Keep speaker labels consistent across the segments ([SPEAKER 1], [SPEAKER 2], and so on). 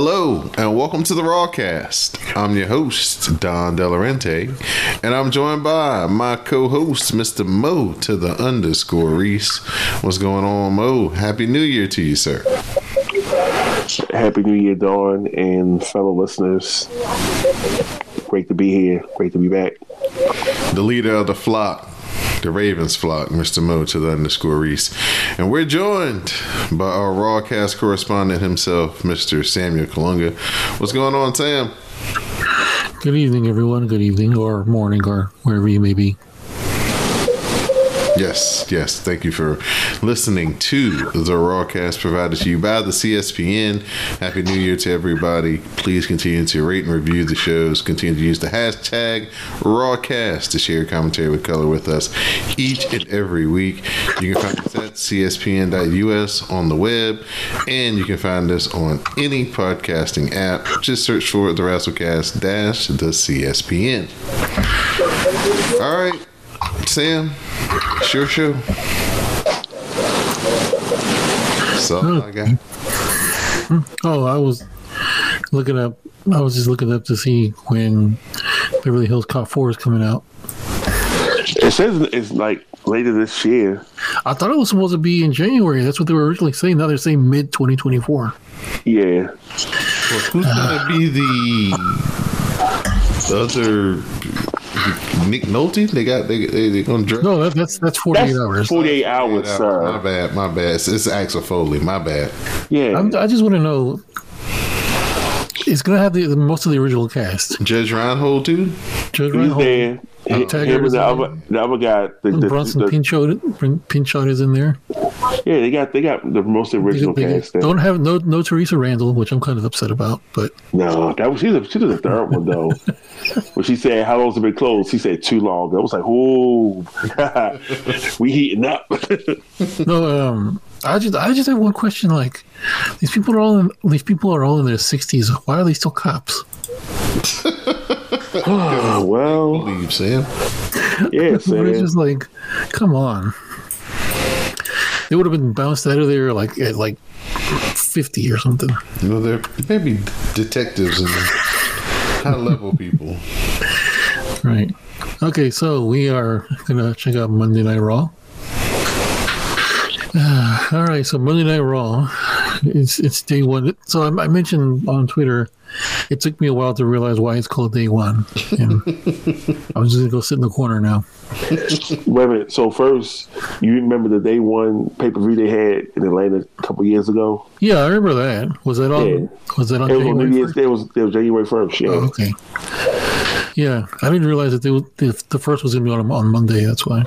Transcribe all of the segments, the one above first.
[SPEAKER 1] Hello and welcome to the Rawcast. I'm your host, Don Delarente, and I'm joined by my co-host, Mr. Mo to the underscore Rease. What's going on, Mo? Happy New Year to you, sir.
[SPEAKER 2] Happy New Year, Don, and fellow listeners. Great to be here. Great to be back.
[SPEAKER 1] The leader of the flock, the Ravens flock, Mr. Mo to the underscore Rease. And we're joined by our Rawcast correspondent himself, Mr. Samuel Kalunga. What's going on, Sam?
[SPEAKER 3] Good evening, everyone. Good evening, or morning, or wherever you may be.
[SPEAKER 1] Yes, yes. Thank you for listening to the Rawcast provided to you by the CSPN. Happy New Year to everybody. Please continue to rate and review the shows. Continue to use the hashtag Rawcast to share commentary with color with us each and every week. You can find us at cspn.us on the web, and you can find us on any podcasting app. Just search for the Razzlecast dash the CSPN. All right, Sam. Sure, sure. So hmm. I got. Hmm.
[SPEAKER 3] Oh, I was looking up. I was just looking up to see when Beverly Hills Cop Four is coming out.
[SPEAKER 2] It says it's like later this year.
[SPEAKER 3] I thought it was supposed to be in January. That's what they were originally saying. Now they're saying mid 2024.
[SPEAKER 2] Yeah.
[SPEAKER 1] Well, who's gonna be the the other Nick Nolte? They got they they, they gonna dress.
[SPEAKER 3] No, that, that's that's 48 hours.
[SPEAKER 2] 48 hours,
[SPEAKER 1] My
[SPEAKER 2] sir.
[SPEAKER 1] bad, my bad. It's, it's Axel Foley. My bad.
[SPEAKER 2] Yeah.
[SPEAKER 3] I'm, I just want to know. It's gonna have the, the most of the original cast.
[SPEAKER 1] Judge Reinhold too.
[SPEAKER 3] Judge
[SPEAKER 2] He's
[SPEAKER 3] Reinhold,
[SPEAKER 2] there. Him
[SPEAKER 3] Taggart
[SPEAKER 2] and
[SPEAKER 3] is
[SPEAKER 2] the other, the other guy. The, the,
[SPEAKER 3] Bronson
[SPEAKER 2] the-
[SPEAKER 3] Pinchot, Pinchot is in there.
[SPEAKER 2] yeah, they got they got the most original
[SPEAKER 3] They- they
[SPEAKER 2] cast. there.
[SPEAKER 3] don't have no no Theresa Randle, which I'm kind of upset about. But
[SPEAKER 2] No, that was she was she was the third one though. when she said how long's it been closed, she said too long. I was like, oh, we heating up.
[SPEAKER 3] no, um, I just I just have one question. Like these people are all in, these people are all in their 60s. Why are they still cops?
[SPEAKER 2] Oh, well,
[SPEAKER 1] Leave Sam.
[SPEAKER 2] yeah, Sam.
[SPEAKER 3] it's just like, come on. They would have been bounced out of there like at like 50 or something.
[SPEAKER 1] You know they're maybe detectives and high level people.
[SPEAKER 3] Right. Okay, so we are gonna check out Monday Night Raw. Uh, all right, so Monday Night Raw, it's it's day one. So I, I mentioned on Twitter, it took me a while to realize why it's called day one, I was just gonna go sit in the corner now.
[SPEAKER 2] Wait a minute. So first, you remember the day one pay per view they had in Atlanta a couple years ago?
[SPEAKER 3] Yeah, I remember that. Was that on?
[SPEAKER 2] Yeah.
[SPEAKER 3] Was that on?
[SPEAKER 2] It was on
[SPEAKER 3] January
[SPEAKER 2] New Year's.
[SPEAKER 3] 1st?
[SPEAKER 2] It was it was January first. Yeah.
[SPEAKER 3] Oh, okay. Yeah, I didn't realize that they, the, the first was going to be on, on Monday. That's why.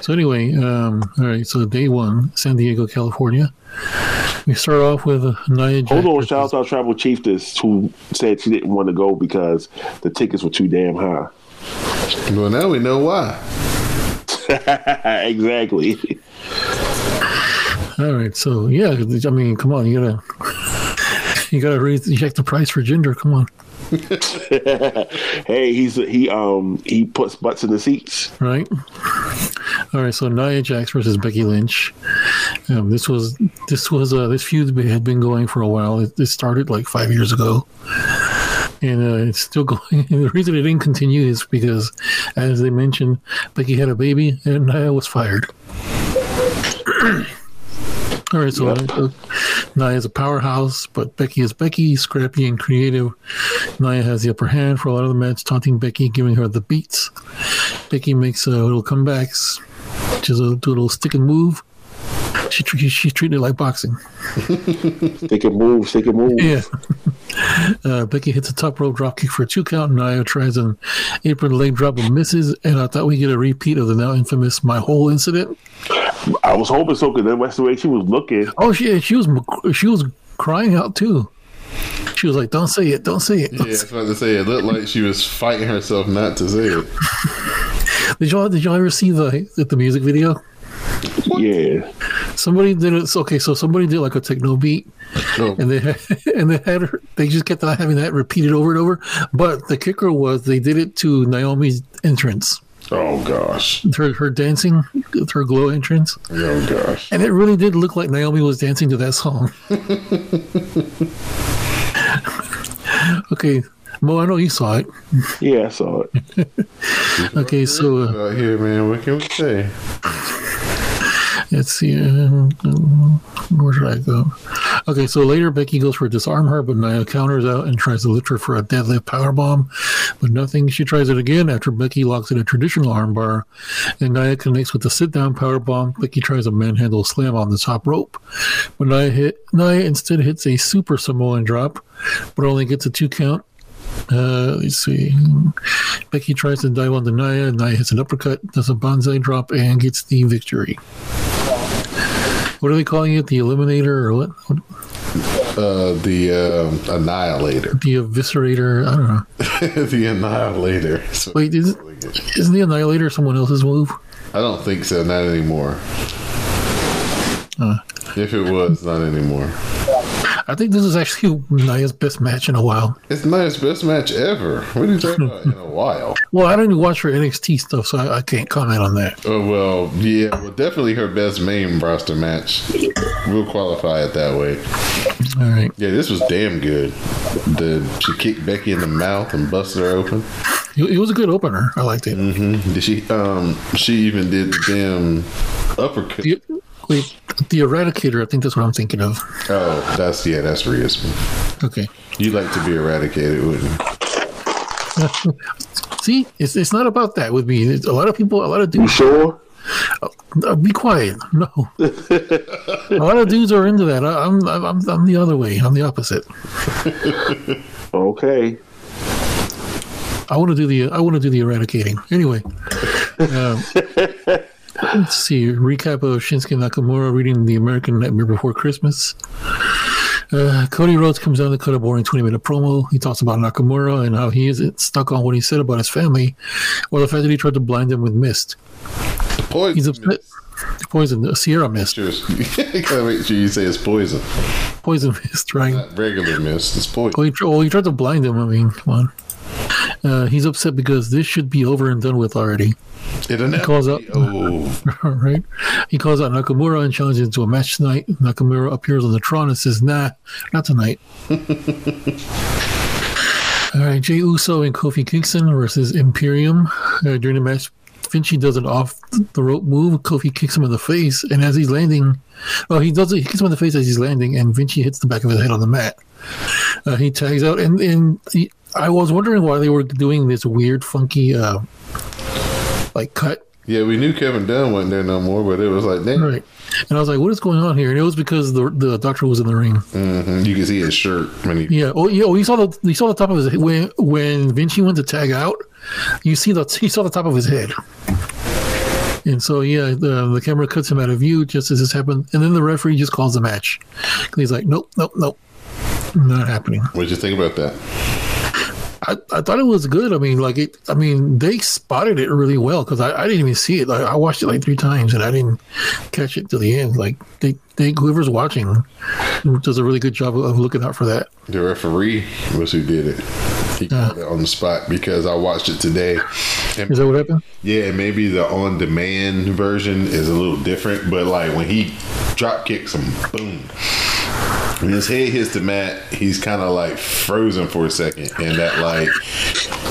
[SPEAKER 3] So anyway, um, all right. So day one, San Diego, California. We start off with uh, Nia Jax.
[SPEAKER 2] Hold on,
[SPEAKER 3] versus-
[SPEAKER 2] shout out to Tribal Chiefess who said she didn't want to go because the tickets were too damn high.
[SPEAKER 1] Well, now we know why.
[SPEAKER 2] exactly.
[SPEAKER 3] All right. So yeah, I mean, come on, you gotta you gotta raise check the price for Jinder. Come on,
[SPEAKER 2] hey, he's he um he puts butts in the seats.
[SPEAKER 3] right? All right. So Nia Jax versus Becky Lynch. Um, this was this was uh, this feud had been going for a while. It, it started like five years ago. and uh, it's still going. And the reason it didn't continue is because, as they mentioned, Becky had a baby and Nia was fired. All right, so uh, Nia is a powerhouse, but Becky is Becky, scrappy and creative. Nia has the upper hand for a lot of the match, taunting Becky, giving her the beats. Becky makes a little comebacks, just do a little stick and move. She tre- she's treating it like boxing.
[SPEAKER 2] They can move. They can move.
[SPEAKER 3] Yeah. Uh, Becky hits a top rope drop kick for a two count. Nia tries an apron leg drop but misses. And I thought we get a repeat of the now infamous my whole incident.
[SPEAKER 2] I was hoping so because that's the way she was looking.
[SPEAKER 3] Oh, she she was she was crying out too. She was like, "Don't say it, don't say it."
[SPEAKER 1] Yeah, I was about to say it looked like she was fighting herself not to say it.
[SPEAKER 3] Did y'all did y'all ever see the the music video?
[SPEAKER 2] Yeah.
[SPEAKER 3] Somebody did it. Okay, so somebody did like a techno beat,
[SPEAKER 1] Oh,
[SPEAKER 3] and they had, and they had her. They just kept on having that repeated over and over. But the kicker was they did it to Naomi's entrance,
[SPEAKER 1] oh gosh.
[SPEAKER 3] her her dancing, her glow entrance,
[SPEAKER 1] Oh gosh.
[SPEAKER 3] and it really did look like Naomi was dancing to that song. okay, Mo, I know you saw it.
[SPEAKER 2] Yeah, I saw it.
[SPEAKER 3] Okay, so. Uh,
[SPEAKER 1] here, man. What can we say?
[SPEAKER 3] Let's see. Uh, where should I go? Okay, so later Becky goes for a disarm her, but Nia counters out and tries to lift her for a deadlift power bomb, but nothing. She tries it again after Becky locks in a traditional armbar, and Nia connects with the sit down power bomb. Becky tries a manhandle slam on the top rope, but Nia hit Nia instead hits a super Samoan drop, but only gets a two count. Uh, let's see. Becky tries to dive on the Nia. Nia hits an uppercut, does a banzai drop, and gets the victory. What are they calling it? The Eliminator or what? what
[SPEAKER 1] Uh, the um, Annihilator.
[SPEAKER 3] the Eviscerator? I don't know.
[SPEAKER 1] the Annihilator. So-
[SPEAKER 3] Wait, is, isn't the Annihilator someone else's move?
[SPEAKER 1] I don't think so. Not anymore.
[SPEAKER 3] Uh.
[SPEAKER 1] if it was, not anymore.
[SPEAKER 3] I think this is actually Nia's best match in a while.
[SPEAKER 1] It's Nia's best match ever. What are you talking about? In a while.
[SPEAKER 3] Well, I don't even watch her NXT stuff, so I, I can't comment on that.
[SPEAKER 1] Oh well, yeah. Well, definitely her best main roster match. We'll qualify it that way.
[SPEAKER 3] All right.
[SPEAKER 1] Yeah, this was damn good. The she kicked Becky in the mouth and busted her open.
[SPEAKER 3] It, was a good opener. I liked it.
[SPEAKER 1] Did she? Um, she even did the damn uppercut.
[SPEAKER 3] The, wait, the Eradicator, I think that's what I'm thinking of.
[SPEAKER 1] Oh, that's yeah, that's Rhea's move.
[SPEAKER 3] Okay.
[SPEAKER 1] You like to be eradicated, wouldn't you?
[SPEAKER 3] See, it's, it's not about that with me. It's a lot of people, a lot of dudes.
[SPEAKER 2] You
[SPEAKER 3] dudes,
[SPEAKER 2] sure?
[SPEAKER 3] uh, be quiet. No. a lot of dudes are into that. I, I'm, I'm, I'm the other way. I'm the opposite.
[SPEAKER 2] Okay.
[SPEAKER 3] I want to do the I want to do the eradicating. Anyway, um, let's see. Recap of Shinsuke Nakamura reading the American Nightmare Before Christmas. Uh, Cody Rhodes comes down to cut a boring 20 minute promo. He talks about Nakamura and how he is stuck on what he said about his family, or the fact that he tried to blind them with mist.
[SPEAKER 1] Poison.
[SPEAKER 3] He's upset. Poison, Sierra mist,
[SPEAKER 1] you gotta make sure you say it's poison,
[SPEAKER 3] poison mist, right?
[SPEAKER 1] not regular mist. It's poison.
[SPEAKER 3] Well, he, tr- well, he tried to blind him. I mean, come on. Uh, he's upset because this should be over and done with already.
[SPEAKER 1] It'll never
[SPEAKER 3] calls up-
[SPEAKER 1] over.
[SPEAKER 3] right? He calls out Nakamura and challenges him to a match tonight. Nakamura appears on the Tron and says, "Nah, not tonight." All right, Jey Uso and Kofi Kingston versus Imperium. Uh, during the match, Vinci does an off the rope move. Kofi kicks him in the face, and as he's landing, well, he does it. He kicks him in the face as he's landing, and Vinci hits the back of his head on the mat. Uh, he tags out, and and he, I was wondering why they were doing this weird, funky, uh, like cut
[SPEAKER 1] Yeah, we knew Kevin Dunn wasn't there no more, but it was like, damn.
[SPEAKER 3] Right. And I was like, what is going on here? And it was because the the doctor was in the ring.
[SPEAKER 1] hmm You can see his shirt when he.
[SPEAKER 3] Yeah. Oh, yeah. Oh, you saw the you saw the top of his head when when Vinci went to tag out. You see the you saw the top of his head. And so yeah, the the camera cuts him out of view just as this happened, and then the referee just calls the match. He's like, nope, nope, nope, not happening.
[SPEAKER 1] What'd you think about that?
[SPEAKER 3] I, I thought it was good. I mean, like it. I mean, they spotted it really well because I, I didn't even see it. Like I watched it like three times and I didn't catch it to the end. Like they, they whoever's watching does a really good job of, looking out for that.
[SPEAKER 1] The referee was who did it. He uh. called it on the spot because I watched it today. And
[SPEAKER 3] Is that what happened?
[SPEAKER 1] yeah, maybe the on demand version is a little different, but like when he drop kicks him, boom. When his head hits the mat, he's kind of like frozen for a second, and that like,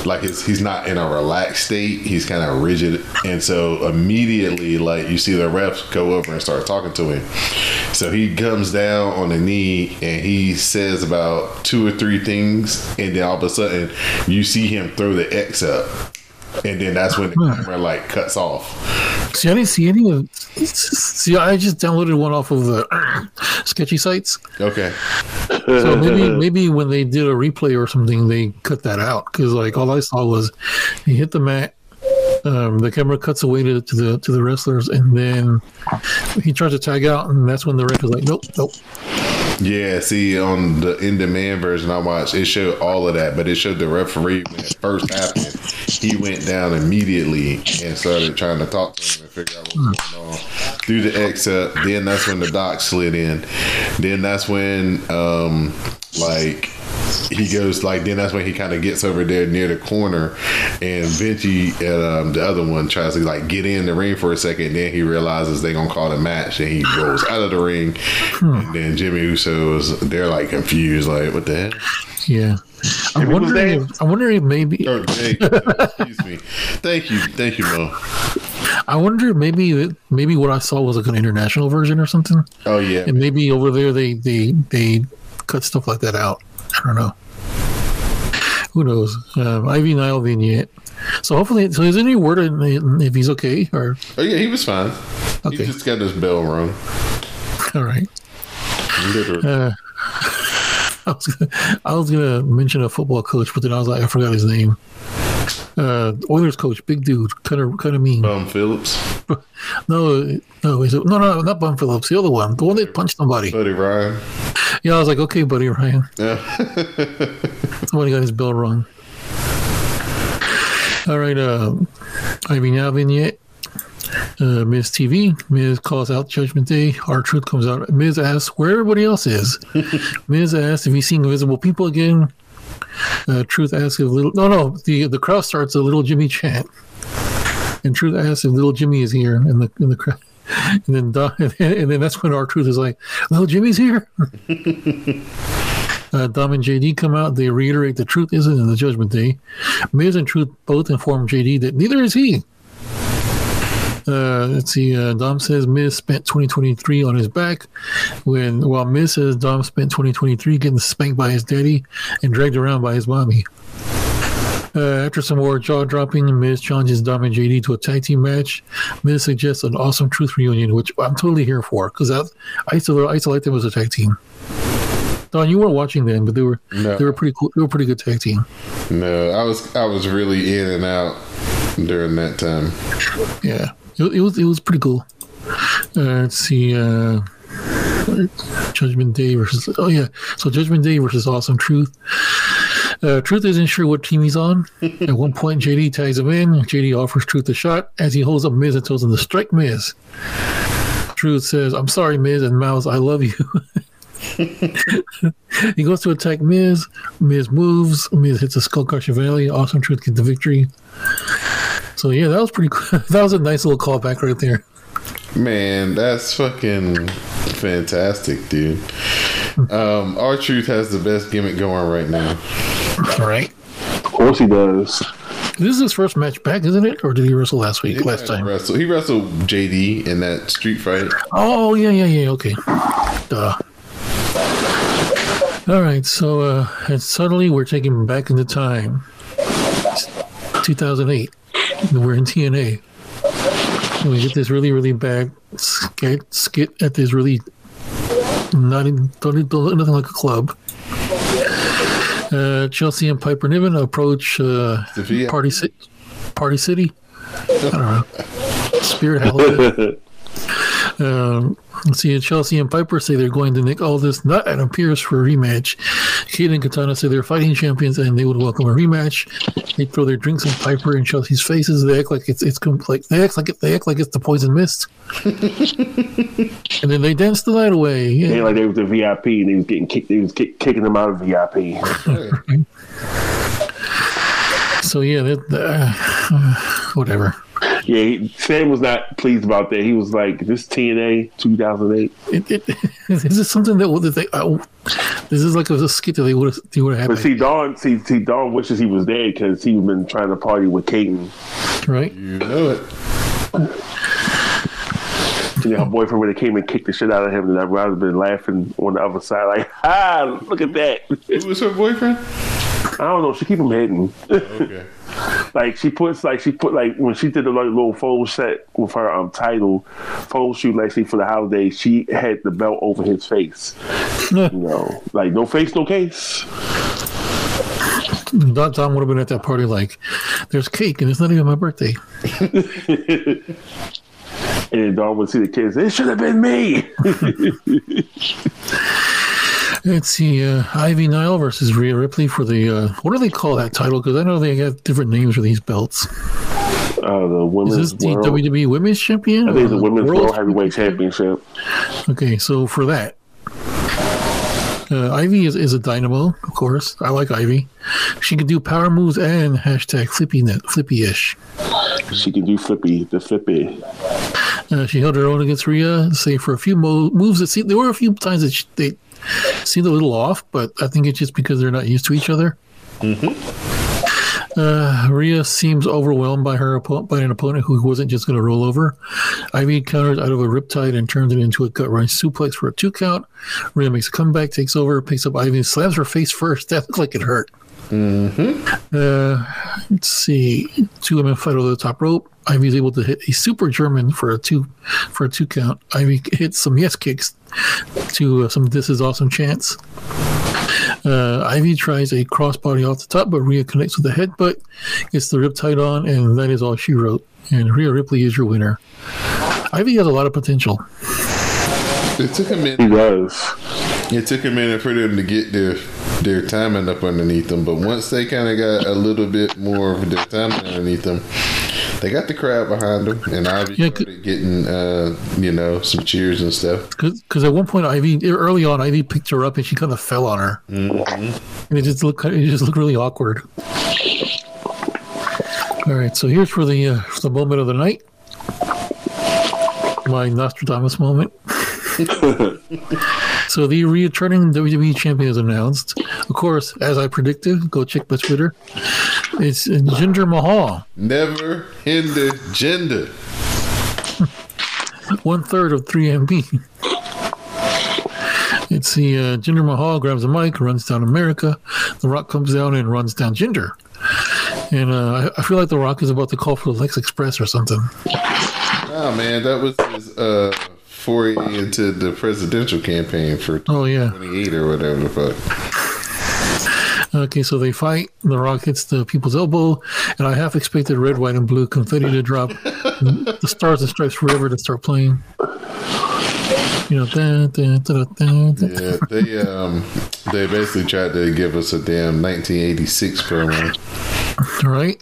[SPEAKER 1] like his, he's not in a relaxed state. He's kind of rigid, and so immediately, like you see the refs go over and start talking to him. So he comes down on the knee and he says about two or three things, and then all of a sudden you see him throw the X up, and then that's when the camera like cuts off.
[SPEAKER 3] See, I didn't see any of. See, I just downloaded one off of the sketchy sites.
[SPEAKER 1] Okay.
[SPEAKER 3] So maybe, maybe when they did a replay or something, they cut that out because like all I saw was he hit the mat. Um, the camera cuts away to, to the to the wrestlers, and then he tries to tag out, and that's when the ref is like, "Nope, nope."
[SPEAKER 1] Yeah, see, on the in demand version I watched, it showed all of that, but it showed the referee when it first happened. He went down immediately and started trying to talk to him and figure out what was going on. Threw the up, then that's when the doc slid in. Then that's when, um, like, he goes like then that's when he kind of gets over there near the corner and Vinci and um, the other one tries to like get in the ring for a second then he realizes they gonna call the match and he goes out of the ring. And then Jimmy Uso is they're like confused like what the hell?
[SPEAKER 3] Yeah, I'm
[SPEAKER 2] Jimmy
[SPEAKER 3] wondering. If, I'm wondering if maybe.
[SPEAKER 1] oh, hey, excuse me. Thank you. Thank you Mo.
[SPEAKER 3] I wonder maybe maybe what I saw was like an international version or something,
[SPEAKER 1] oh yeah.
[SPEAKER 3] And maybe over there they they they cut stuff like that out. I don't know. Who knows? Um, Ivy Nile vignette. So hopefully, so is there any word on if he's okay or
[SPEAKER 1] oh yeah he was fine
[SPEAKER 3] Okay.
[SPEAKER 1] he just got his bell rung
[SPEAKER 3] all right?
[SPEAKER 1] literally
[SPEAKER 3] Uh, I was gonna, I was gonna mention a football coach, but then I was like, I forgot his name. Uh, Oilers coach, big dude, kind of kind of mean.
[SPEAKER 1] um Phillips
[SPEAKER 3] No, no, is it, no, no, not Bum Phillips. The other one, the one that punched somebody.
[SPEAKER 1] Buddy Ryan
[SPEAKER 3] Yeah, I was like, okay, buddy, Ryan.
[SPEAKER 1] yeah
[SPEAKER 3] Somebody got his bell rung. All right, uh, Ivy Nile vignette. Uh, Miz TV. Miz calls out Judgment Day. R-Truth comes out. Miz asks where everybody else is. Miz asks if he's seeing invisible people again. Uh, truth asks if little. No, no. The the crowd starts a little Jimmy chant, and Truth asks if little Jimmy is here in the in the crowd. And then, Dom, and then, and then that's when R-Truth is like, "Little Jimmy's here." Uh, Dom and JD come out. They reiterate the truth isn't in the Judgment Day. Miz and Truth both inform JD that neither is he. Uh, let's see. Uh, Dom says Miz spent 2023 on his back, when while Miz says Dom spent 2023 getting spanked by his daddy and dragged around by his mommy. Uh, after some more jaw dropping, Miz challenges Dom and JD to a tag team match. Miz suggests an awesome Truth reunion, which I'm totally here for because I used to I used to like them as a tag team. Don, you weren't watching them, but they were
[SPEAKER 1] No.
[SPEAKER 3] they were pretty cool. They were a pretty good tag team.
[SPEAKER 1] no I was I was really in and out during that time
[SPEAKER 3] Yeah, it, it was it was pretty cool. Uh, let's see, uh, Judgment Day versus oh yeah, so Judgment Day versus Awesome Truth. Uh, Truth isn't sure what team he's on. At one point, JD ties him in. JD offers Truth a shot as he holds up Miz and tells him to strike Miz. Truth says, "I'm sorry, Miz," and mouths, "I love you." he goes to attack Miz. Miz moves. Miz hits a skull crushing finale. Awesome Truth gets the victory. So yeah, that was pretty cool. That was a nice little callback right there.
[SPEAKER 1] Man, that's fucking fantastic, dude. Um, R-Truth has the best gimmick going right now.
[SPEAKER 3] All right.
[SPEAKER 2] Of course he does.
[SPEAKER 3] This is his first match back, isn't it? Or did he wrestle last week? Last time.
[SPEAKER 1] Wrestle. He wrestled JD in that street fight.
[SPEAKER 3] Oh yeah, yeah, yeah. Okay. Duh. All right. So, uh, and suddenly we're taken back into time. 2008. We're in TNA. And we get this really, really bad skit, skit at this really not even don't, don't look nothing like a club. Uh, Chelsea and Piper Niven approach uh, Party City. Party City. I don't know. Spirit Halloween. Um, see, Chelsea and Piper say they're going to nick all this nut and Pierce for a rematch. Kate and Katana say they're fighting champions and they would welcome a rematch. They throw their drinks in Piper and Chelsea's faces. They act like it's it's complete. They act like it, they act like it's the poison mist. and then they dance the night away.
[SPEAKER 2] They
[SPEAKER 3] Yeah.
[SPEAKER 2] like they was the VIP and they was getting kicked. They was kick, kicking them out of VIP.
[SPEAKER 3] So yeah, that, uh, whatever.
[SPEAKER 2] Yeah, he, Sam was not pleased about that. He was like, "This TNA 2008."
[SPEAKER 3] It, it, is this something that would they? Uh, this is like a, a skit that they would have they would have
[SPEAKER 2] But see, Don, see, see, Don wishes he was dead because he's been trying to party with Kayden.
[SPEAKER 3] right?
[SPEAKER 1] You know it.
[SPEAKER 2] You know, her boyfriend would have came and kicked the shit out of him, and I'd rather been laughing on the other side, like, "Ah, look at that."
[SPEAKER 1] Who was her boyfriend?
[SPEAKER 2] I don't know. She keep him hidden.
[SPEAKER 1] Okay.
[SPEAKER 2] like she puts like she put like when she did the like, little photo set with her um title photo shoot like for the holiday she had the belt over his face. You know like no face no case.
[SPEAKER 3] Don, Don would have been at that party like, "There's cake and it's not even my birthday."
[SPEAKER 2] and Don would see the kids it should have been me
[SPEAKER 3] Let's see, uh, Ivy Nile versus Rhea Ripley for the uh, what do they call that title? Because I know they have different names for these belts.
[SPEAKER 2] uh, the
[SPEAKER 3] Is
[SPEAKER 2] women's
[SPEAKER 3] this the
[SPEAKER 2] world,
[SPEAKER 3] WWE Women's Champion?
[SPEAKER 2] I think the women's
[SPEAKER 3] World
[SPEAKER 2] world heavyweight championship
[SPEAKER 3] Okay, so for that, uh, Ivy is, is a dynamo, of course. I like Ivy. She can do power moves and hashtag flippy net, flippy-ish.
[SPEAKER 2] she can do flippy the flippy
[SPEAKER 3] Uh, she held her own against Rhea, say for a few mo- moves that seemed there were a few times that she, they seemed a little off, but I think it's just because they're not used to each other. Uh, Rhea seems overwhelmed by her oppo- by an opponent who wasn't just going to roll over. Ivy counters out of a riptide and turns it into a gut wrench suplex for a two count. Rhea makes a comeback, takes over, picks up Ivy, slams her face first. That looked like it hurt. Uh, let's see. Two women fight over the top rope. Ivy's able to hit a super German for a two for a two count. Ivy hits some yes kicks to uh, some this is awesome chants. Uh, Ivy tries a crossbody off the top, but Rhea connects with a headbutt, gets the riptide on, and that is all she wrote. And Rhea Ripley is your winner. Ivy has a lot of potential.
[SPEAKER 1] It took a minute.
[SPEAKER 2] he
[SPEAKER 1] minute.
[SPEAKER 2] does
[SPEAKER 1] It took a minute for them to get their their timing up underneath them, but once they kind of got a little bit more of their timing underneath them, they got the crowd behind them, and Ivy
[SPEAKER 3] Yeah,
[SPEAKER 1] getting uh, you know some cheers and stuff.
[SPEAKER 3] Because at one point, Ivy early on, Ivy picked her up and she kind of fell on her, and it just looked it just looked really awkward. All right, so here's for the uh, for the moment of the night, my Nostradamus moment. so the returning WWE champion is announced. Of course, as I predicted, go check my Twitter. It's Jinder Mahal,
[SPEAKER 1] Never hinder Jinder.
[SPEAKER 3] one third of 3MB. It's the uh, Jinder Mahal grabs a mic, runs down America. The Rock comes down and runs down Jinder. And uh, I, I feel like The Rock is about to call for the Lex Express or something.
[SPEAKER 1] Oh man, that was his uh, foray into the presidential campaign for
[SPEAKER 3] Oh, yeah.
[SPEAKER 1] 28 or whatever the fuck.
[SPEAKER 3] Okay, so they fight. The Rock hits the people's elbow. And I half expected red, white, and blue confetti to drop. the Stars and Stripes Forever to start playing. You know, dun, dun, dun.
[SPEAKER 1] Yeah, they um they basically tried to give us a damn 1986 promo.
[SPEAKER 3] All right.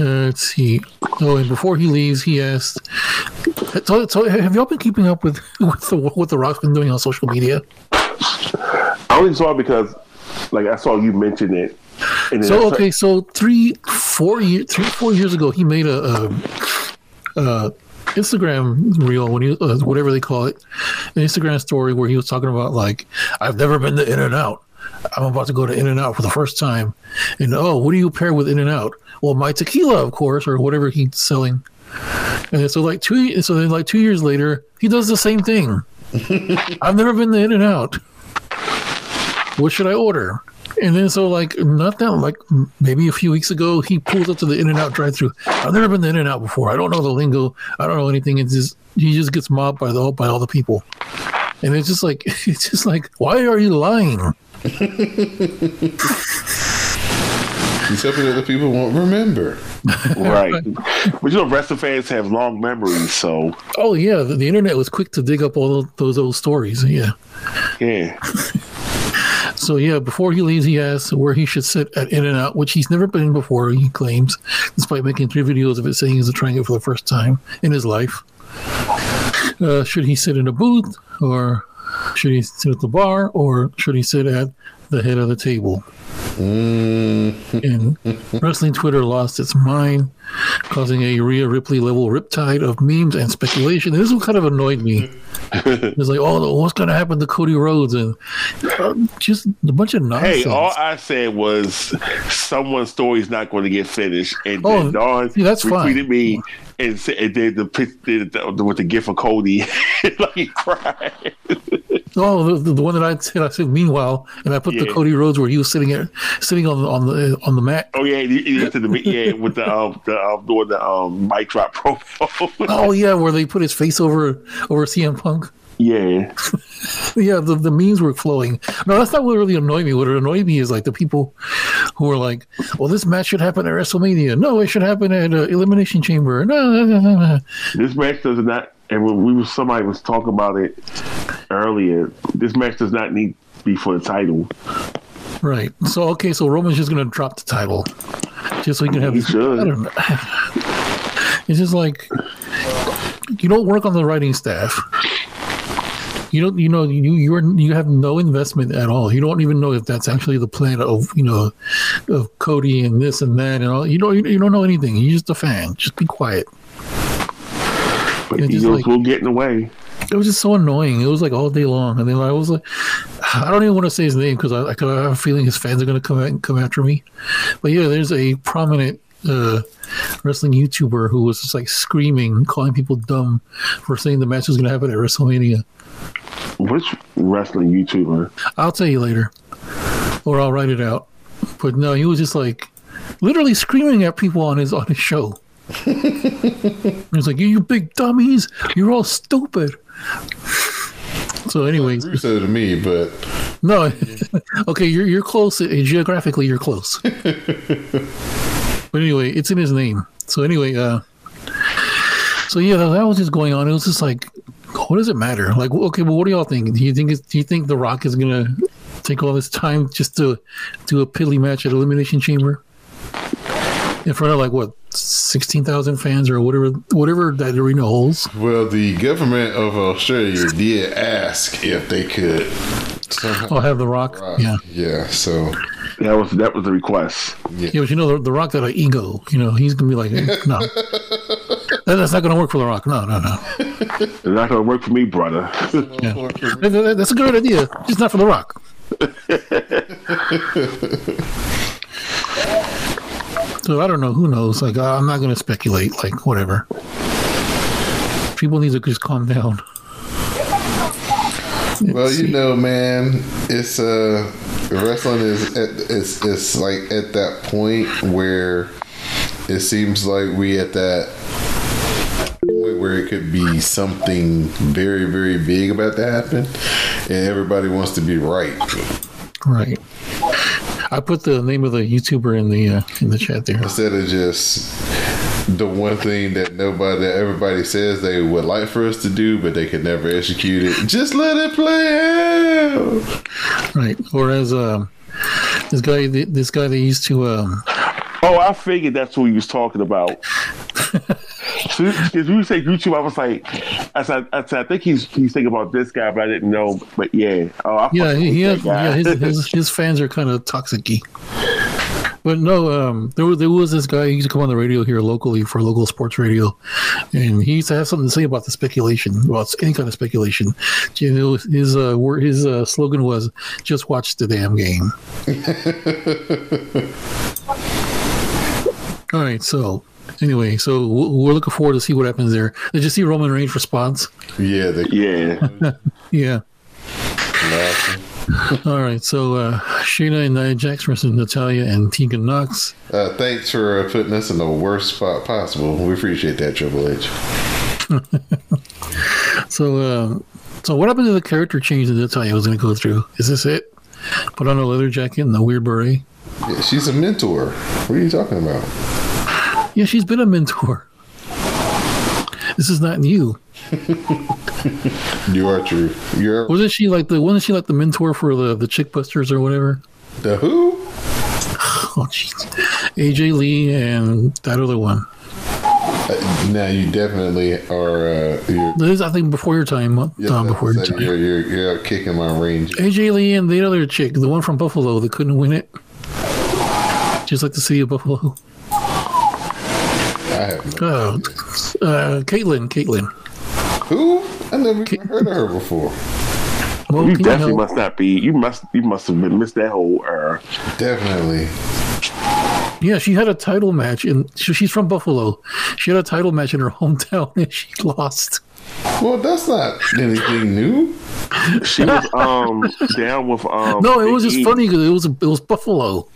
[SPEAKER 3] Uh, let's see. Oh, and before he leaves, he asked. So, so have y'all been keeping up with with the, what the Rock's been doing on social media?
[SPEAKER 2] I only saw it because like I saw you mention it
[SPEAKER 3] So okay, so three, four years, three, four years ago, he made a, a, a Instagram reel when he uh, whatever they call it, an Instagram story where he was talking about like I've never been to In and Out. I'm about to go to In and Out for the first time, and oh, what do you pair with In and Out? Well, my tequila, of course, or whatever he's selling. And so like two, so then like two years later, he does the same thing. I've never been to In and Out. What should I order? And then so like not that like maybe a few weeks ago he pulls up to the In and Out drive through. I've never been to In and Out before. I don't know the lingo. I don't know anything. It's just he just gets mobbed by the by all the people. And it's just like it's just like why are you lying?
[SPEAKER 1] He's hoping that the people won't remember.
[SPEAKER 2] right. but you know, wrestling fans have long memories, so
[SPEAKER 3] Oh yeah, the, the internet was quick to dig up all those, those old stories. Yeah.
[SPEAKER 2] yeah.
[SPEAKER 3] So yeah, before he leaves, he asks where he should sit at In and Out, which he's never been before. He claims, despite making three videos of it, saying he's trying it for the first time in his life. Uh, should he sit in a booth, or should he sit at the bar, or should he sit at the head of the table? And wrestling Twitter lost its mind, causing a Rhea Ripley level riptide of memes and speculation. This one kind of annoyed me. It's like, oh, what's going to happen to Cody Rhodes? And uh, just a bunch of nonsense.
[SPEAKER 2] Hey, all I said was someone's story's not going to get finished, and
[SPEAKER 3] Oh,
[SPEAKER 2] then Don
[SPEAKER 3] see, that's fine.
[SPEAKER 2] retweeted me and said and did the did the, with the gift of Cody, like he cried.
[SPEAKER 3] Oh, the, the one that I said. I said. Meanwhile, and I put the Cody Rhodes where he was sitting there, sitting on the on the on the mat.
[SPEAKER 2] Oh yeah, he, the yeah with the um the um doing the um mic drop promo.
[SPEAKER 3] Oh yeah, where they put his face over over CM Punk.
[SPEAKER 2] yeah,
[SPEAKER 3] Yeah, the, the memes were flowing. No, that's not what really annoyed me. What annoyed me is like the people who were like, "Well, this match should happen at WrestleMania. No, it should happen at uh, Elimination Chamber." No, no, no, no, no.
[SPEAKER 2] this match does not. And when we was somebody was talking about it earlier, this match does not need to be for the title.
[SPEAKER 3] Right. So okay, so Roman's just gonna drop the title, just so he can have.
[SPEAKER 2] He
[SPEAKER 3] This,
[SPEAKER 2] should.
[SPEAKER 3] I don't know. It's just like you don't work on the writing staff. You don't. You know. You you're you have no investment at all. You don't even know if that's actually the plan of you know of Cody and this and that and all. You don't. You don't know anything. You're just a fan. Just be quiet.
[SPEAKER 2] But
[SPEAKER 3] just like-
[SPEAKER 2] will get in the way.
[SPEAKER 3] It was just so annoying. It was like all day long, and then I was like, I don't even want to say his name because I, I have a feeling his fans are going to come out and come after me. But yeah, there's a prominent uh, wrestling YouTuber who was just like screaming, calling people dumb for saying the match was going to happen at WrestleMania.
[SPEAKER 2] Which wrestling YouTuber?
[SPEAKER 3] I'll tell you later, or I'll write it out. But no, he was just like literally screaming at people on his on his show. he was like, "You, you big dummies! You're all stupid." So, anyways,
[SPEAKER 1] Russo to me, but
[SPEAKER 3] No, okay, you're you're close. Geographically, you're close. but anyway, it's in his name. So anyway, uh, so yeah, that, that was just going on. It was just like, what does it matter? Like, okay, well, what do y'all think? Do you think it's, do you think The Rock is gonna take all this time just to do a piddly match at Elimination Chamber in front of like what sixteen thousand fans or whatever whatever that arena holds?
[SPEAKER 1] well, the government of Australia did ask if they could. somehow-
[SPEAKER 3] I'll have The Rock. Yeah.
[SPEAKER 1] yeah. So
[SPEAKER 2] That was that was the request.
[SPEAKER 3] Yeah, but you know, the, the Rock got an ego. You know, he's gonna be like, no, that, that's not gonna work for the Rock. No, no, no.
[SPEAKER 2] It's not gonna work for me, brother.
[SPEAKER 3] Yeah. That- that- that's a good idea, just not for the Rock. so I don't know. Who knows? Like, I'm not gonna speculate. Like, whatever. People need to just calm down.
[SPEAKER 1] Well, you know, man, it's uh, wrestling is at, it's it's like at that point where it seems like we at that point where it could be something very very big about to happen, and everybody wants to be right.
[SPEAKER 3] Right. I put the name of the YouTuber in the uh, in the chat there.
[SPEAKER 1] Instead of just the one thing that nobody, that everybody says they would like for us to do, but they could never execute it. Just let it play out.
[SPEAKER 3] Right. Whereas um, this guy, this guy they used to um,
[SPEAKER 2] Oh, I figured that's what he was talking about. Because you say YouTube, I was like, I said, I said, I think he's he's thinking about this guy, but I didn't know. But yeah, oh, I
[SPEAKER 3] Yeah, he, he has, yeah, his, his his fans are kind of toxicy. But no, um, there was there was this guy. He used to come on the radio here locally for local sports radio, and he used to have something to say about the speculation, about any kind of speculation. You know, his uh, word, his uh, slogan was "Just watch the damn game." All right, so anyway, so we're looking forward to see what happens there. Did you see Roman Reigns' response?
[SPEAKER 1] Yeah, they
[SPEAKER 2] yeah,
[SPEAKER 3] Yeah.
[SPEAKER 1] laughing.
[SPEAKER 3] All right, so uh, Shayna and Nia Jax versus Natalya and Tegan Nox.
[SPEAKER 1] Uh, thanks for uh, putting us in the worst spot possible. We appreciate that, Triple H.
[SPEAKER 3] So, uh, so what happened to the character change that Natalya was going to go through? Is this it? Put on a leather jacket and the weird beret.
[SPEAKER 1] Yeah, she's a mentor. What are you talking about?
[SPEAKER 3] Yeah, she's been a mentor. This is not new.
[SPEAKER 1] You are true. You're
[SPEAKER 3] Wasn't she like the wasn't she like the mentor for the the Chick Busters or whatever?
[SPEAKER 1] the who?
[SPEAKER 3] Oh jeez, AJ Lee and that other one.
[SPEAKER 1] Uh, now you definitely are. Uh, you're,
[SPEAKER 3] This is I think before your time,
[SPEAKER 1] yes,
[SPEAKER 3] Tom, before your time.
[SPEAKER 1] you're, you're, you're kicking my range.
[SPEAKER 3] AJ Lee and the other chick, the one from Buffalo that couldn't win it. Just like the city of Buffalo.
[SPEAKER 1] I have no
[SPEAKER 3] Uh, uh, Kaitlyn, Kaitlyn.
[SPEAKER 1] Who? I never even heard of her before.
[SPEAKER 3] Well,
[SPEAKER 2] You definitely
[SPEAKER 3] help?
[SPEAKER 2] must not be. You must. You must have been missed that whole era.
[SPEAKER 1] Definitely.
[SPEAKER 3] Yeah, she had a title match, and she, she's from Buffalo. She had a title match in her hometown, and she lost.
[SPEAKER 1] Well, that's not anything new.
[SPEAKER 2] She was um down with um.
[SPEAKER 3] No, it was just
[SPEAKER 2] E.
[SPEAKER 3] funny because it was it was Buffalo.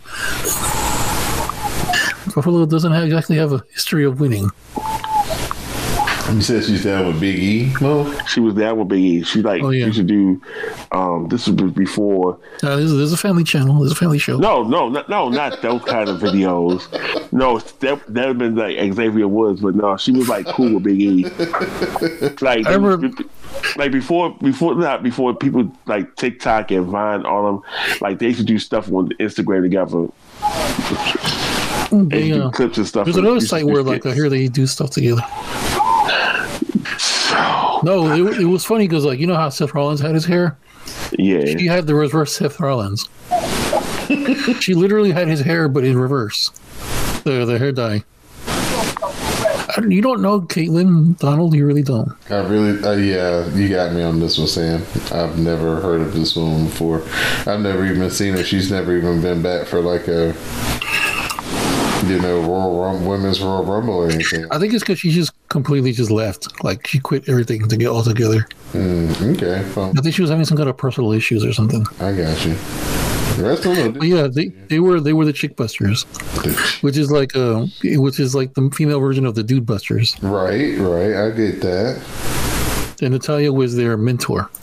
[SPEAKER 3] Buffalo doesn't have, exactly have a history of winning.
[SPEAKER 1] You said she's down with Big E, Mo?
[SPEAKER 2] She was down with Big E. She like
[SPEAKER 3] Oh, yeah.
[SPEAKER 2] used to do. Um, this was before.
[SPEAKER 3] Uh, there's, there's a family channel. There's a family show.
[SPEAKER 2] No, no, no, no, not those kind of videos. No, that that have been like Xavier Woods, but no, she was like cool with Big E. Like,
[SPEAKER 3] I remember-
[SPEAKER 2] like before, before not before people like TikTok and Vine, all them, like they used to do stuff on Instagram together.
[SPEAKER 3] They,
[SPEAKER 2] and
[SPEAKER 3] uh,
[SPEAKER 2] clips and stuff.
[SPEAKER 3] there's another
[SPEAKER 2] used
[SPEAKER 3] site
[SPEAKER 2] do
[SPEAKER 3] where like I hear they do stuff together. No, it, it was funny because like you know how Seth Rollins had his hair.
[SPEAKER 2] yeah,
[SPEAKER 3] She had the reverse Seth Rollins. she literally had his hair, but in reverse. The the hair dye. I don't- You don't know Kaitlyn Donald. You really don't.
[SPEAKER 1] I really, uh, yeah, you got me on this one, Sam. I've never heard of this woman before. I've never even seen her. She's never even been back for like a, you know, Royal Rum, Women's Royal Rumble or anything.
[SPEAKER 3] I think it's because she just completely just left. Like she quit everything to get all together.
[SPEAKER 1] Mm, okay, well,
[SPEAKER 3] I think she was having some kind of personal issues or something.
[SPEAKER 1] I got you. The rest of them,
[SPEAKER 3] But yeah, they, they were they were the chick busters, which is like uh which is like the female version of the dude busters.
[SPEAKER 1] right, right. I get that.
[SPEAKER 3] And Natalya was their mentor.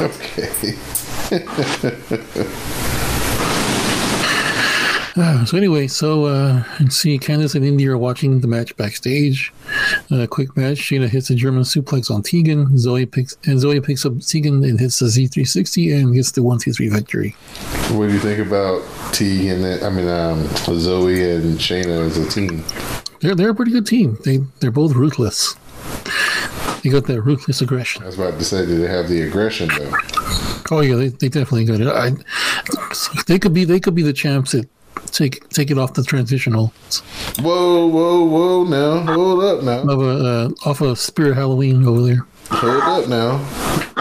[SPEAKER 1] Okay.
[SPEAKER 3] Uh, so anyway, so uh, see Candice and Indi are watching the match backstage. Uh, quick match. Shayna hits a German suplex on Tegan. Zoey picks and Zoey picks up Tegan and hits the Z360 and gets the one two three victory.
[SPEAKER 1] What do you think about T and? I mean, um, Zoey and Shayna as a team?
[SPEAKER 3] They're they're a pretty good team. They they're both ruthless. They got that ruthless aggression.
[SPEAKER 1] I was about to say, do they have the aggression though?
[SPEAKER 3] Oh yeah, they, they definitely got it. I, they could be they could be the champs that take take it off the transitional
[SPEAKER 1] Whoa, whoa, whoa! Now, hold up now,
[SPEAKER 3] of a uh, off of Spirit Halloween over there.
[SPEAKER 1] hold up now.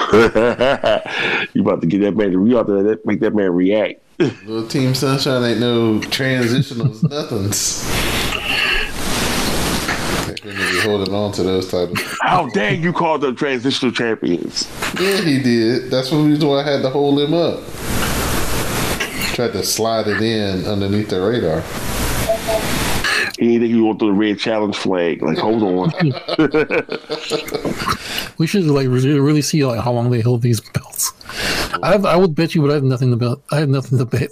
[SPEAKER 2] you about to get that man. You about to make that man react.
[SPEAKER 1] Little Team Sunshine ain't no transitionals, nothings. They couldn't be holding on to those titles.
[SPEAKER 2] How dare you call them transitional champions?
[SPEAKER 1] Yeah, he did. That's the reason why I had to hold him up. Tried to slide it in underneath the radar.
[SPEAKER 2] He didn't think you want the red challenge flag. Like, hold on.
[SPEAKER 3] We should like really, really see like how long they hold these belts. I have, I would bet you, but I have nothing to bet. I have nothing to bet.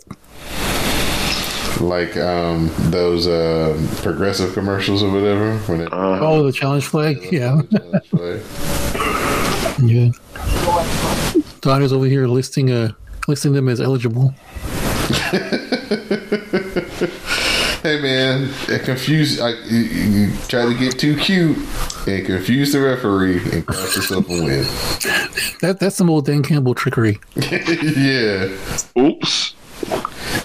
[SPEAKER 1] Like um, those uh, progressive commercials or whatever. When it,
[SPEAKER 3] Oh, the challenge flag. Yeah, yeah. Don is over here listing uh listing them as eligible.
[SPEAKER 1] Hey man, it confused. I, you, you try to get too cute and confuse the referee and cost yourself a win.
[SPEAKER 3] That that's some old Dan Campbell trickery.
[SPEAKER 1] yeah,
[SPEAKER 2] Oops.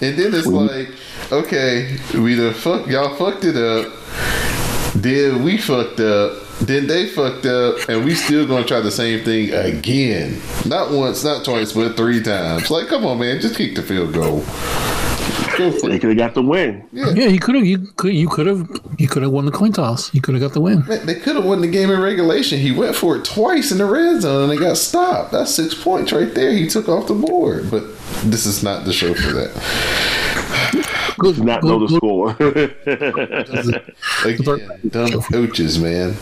[SPEAKER 1] and then it's like, okay, we the fuck y'all fucked it up. Then we fucked up. Then they fucked up, and we still gonna try the same thing again. Not once, not twice, but three times. Like, come on, man, just kick the field goal. Go
[SPEAKER 2] They could have got the win.
[SPEAKER 3] Yeah, you could have you could you could have you could have won the coin toss. You could have got the win.
[SPEAKER 1] Man, they could have won the game in regulation. He went for it twice in the red zone and it got stopped. That's six points right there. He took off the board. But this is not the show for that.
[SPEAKER 3] Good,
[SPEAKER 2] Did not know the score.
[SPEAKER 1] Again, dumb coaches, man.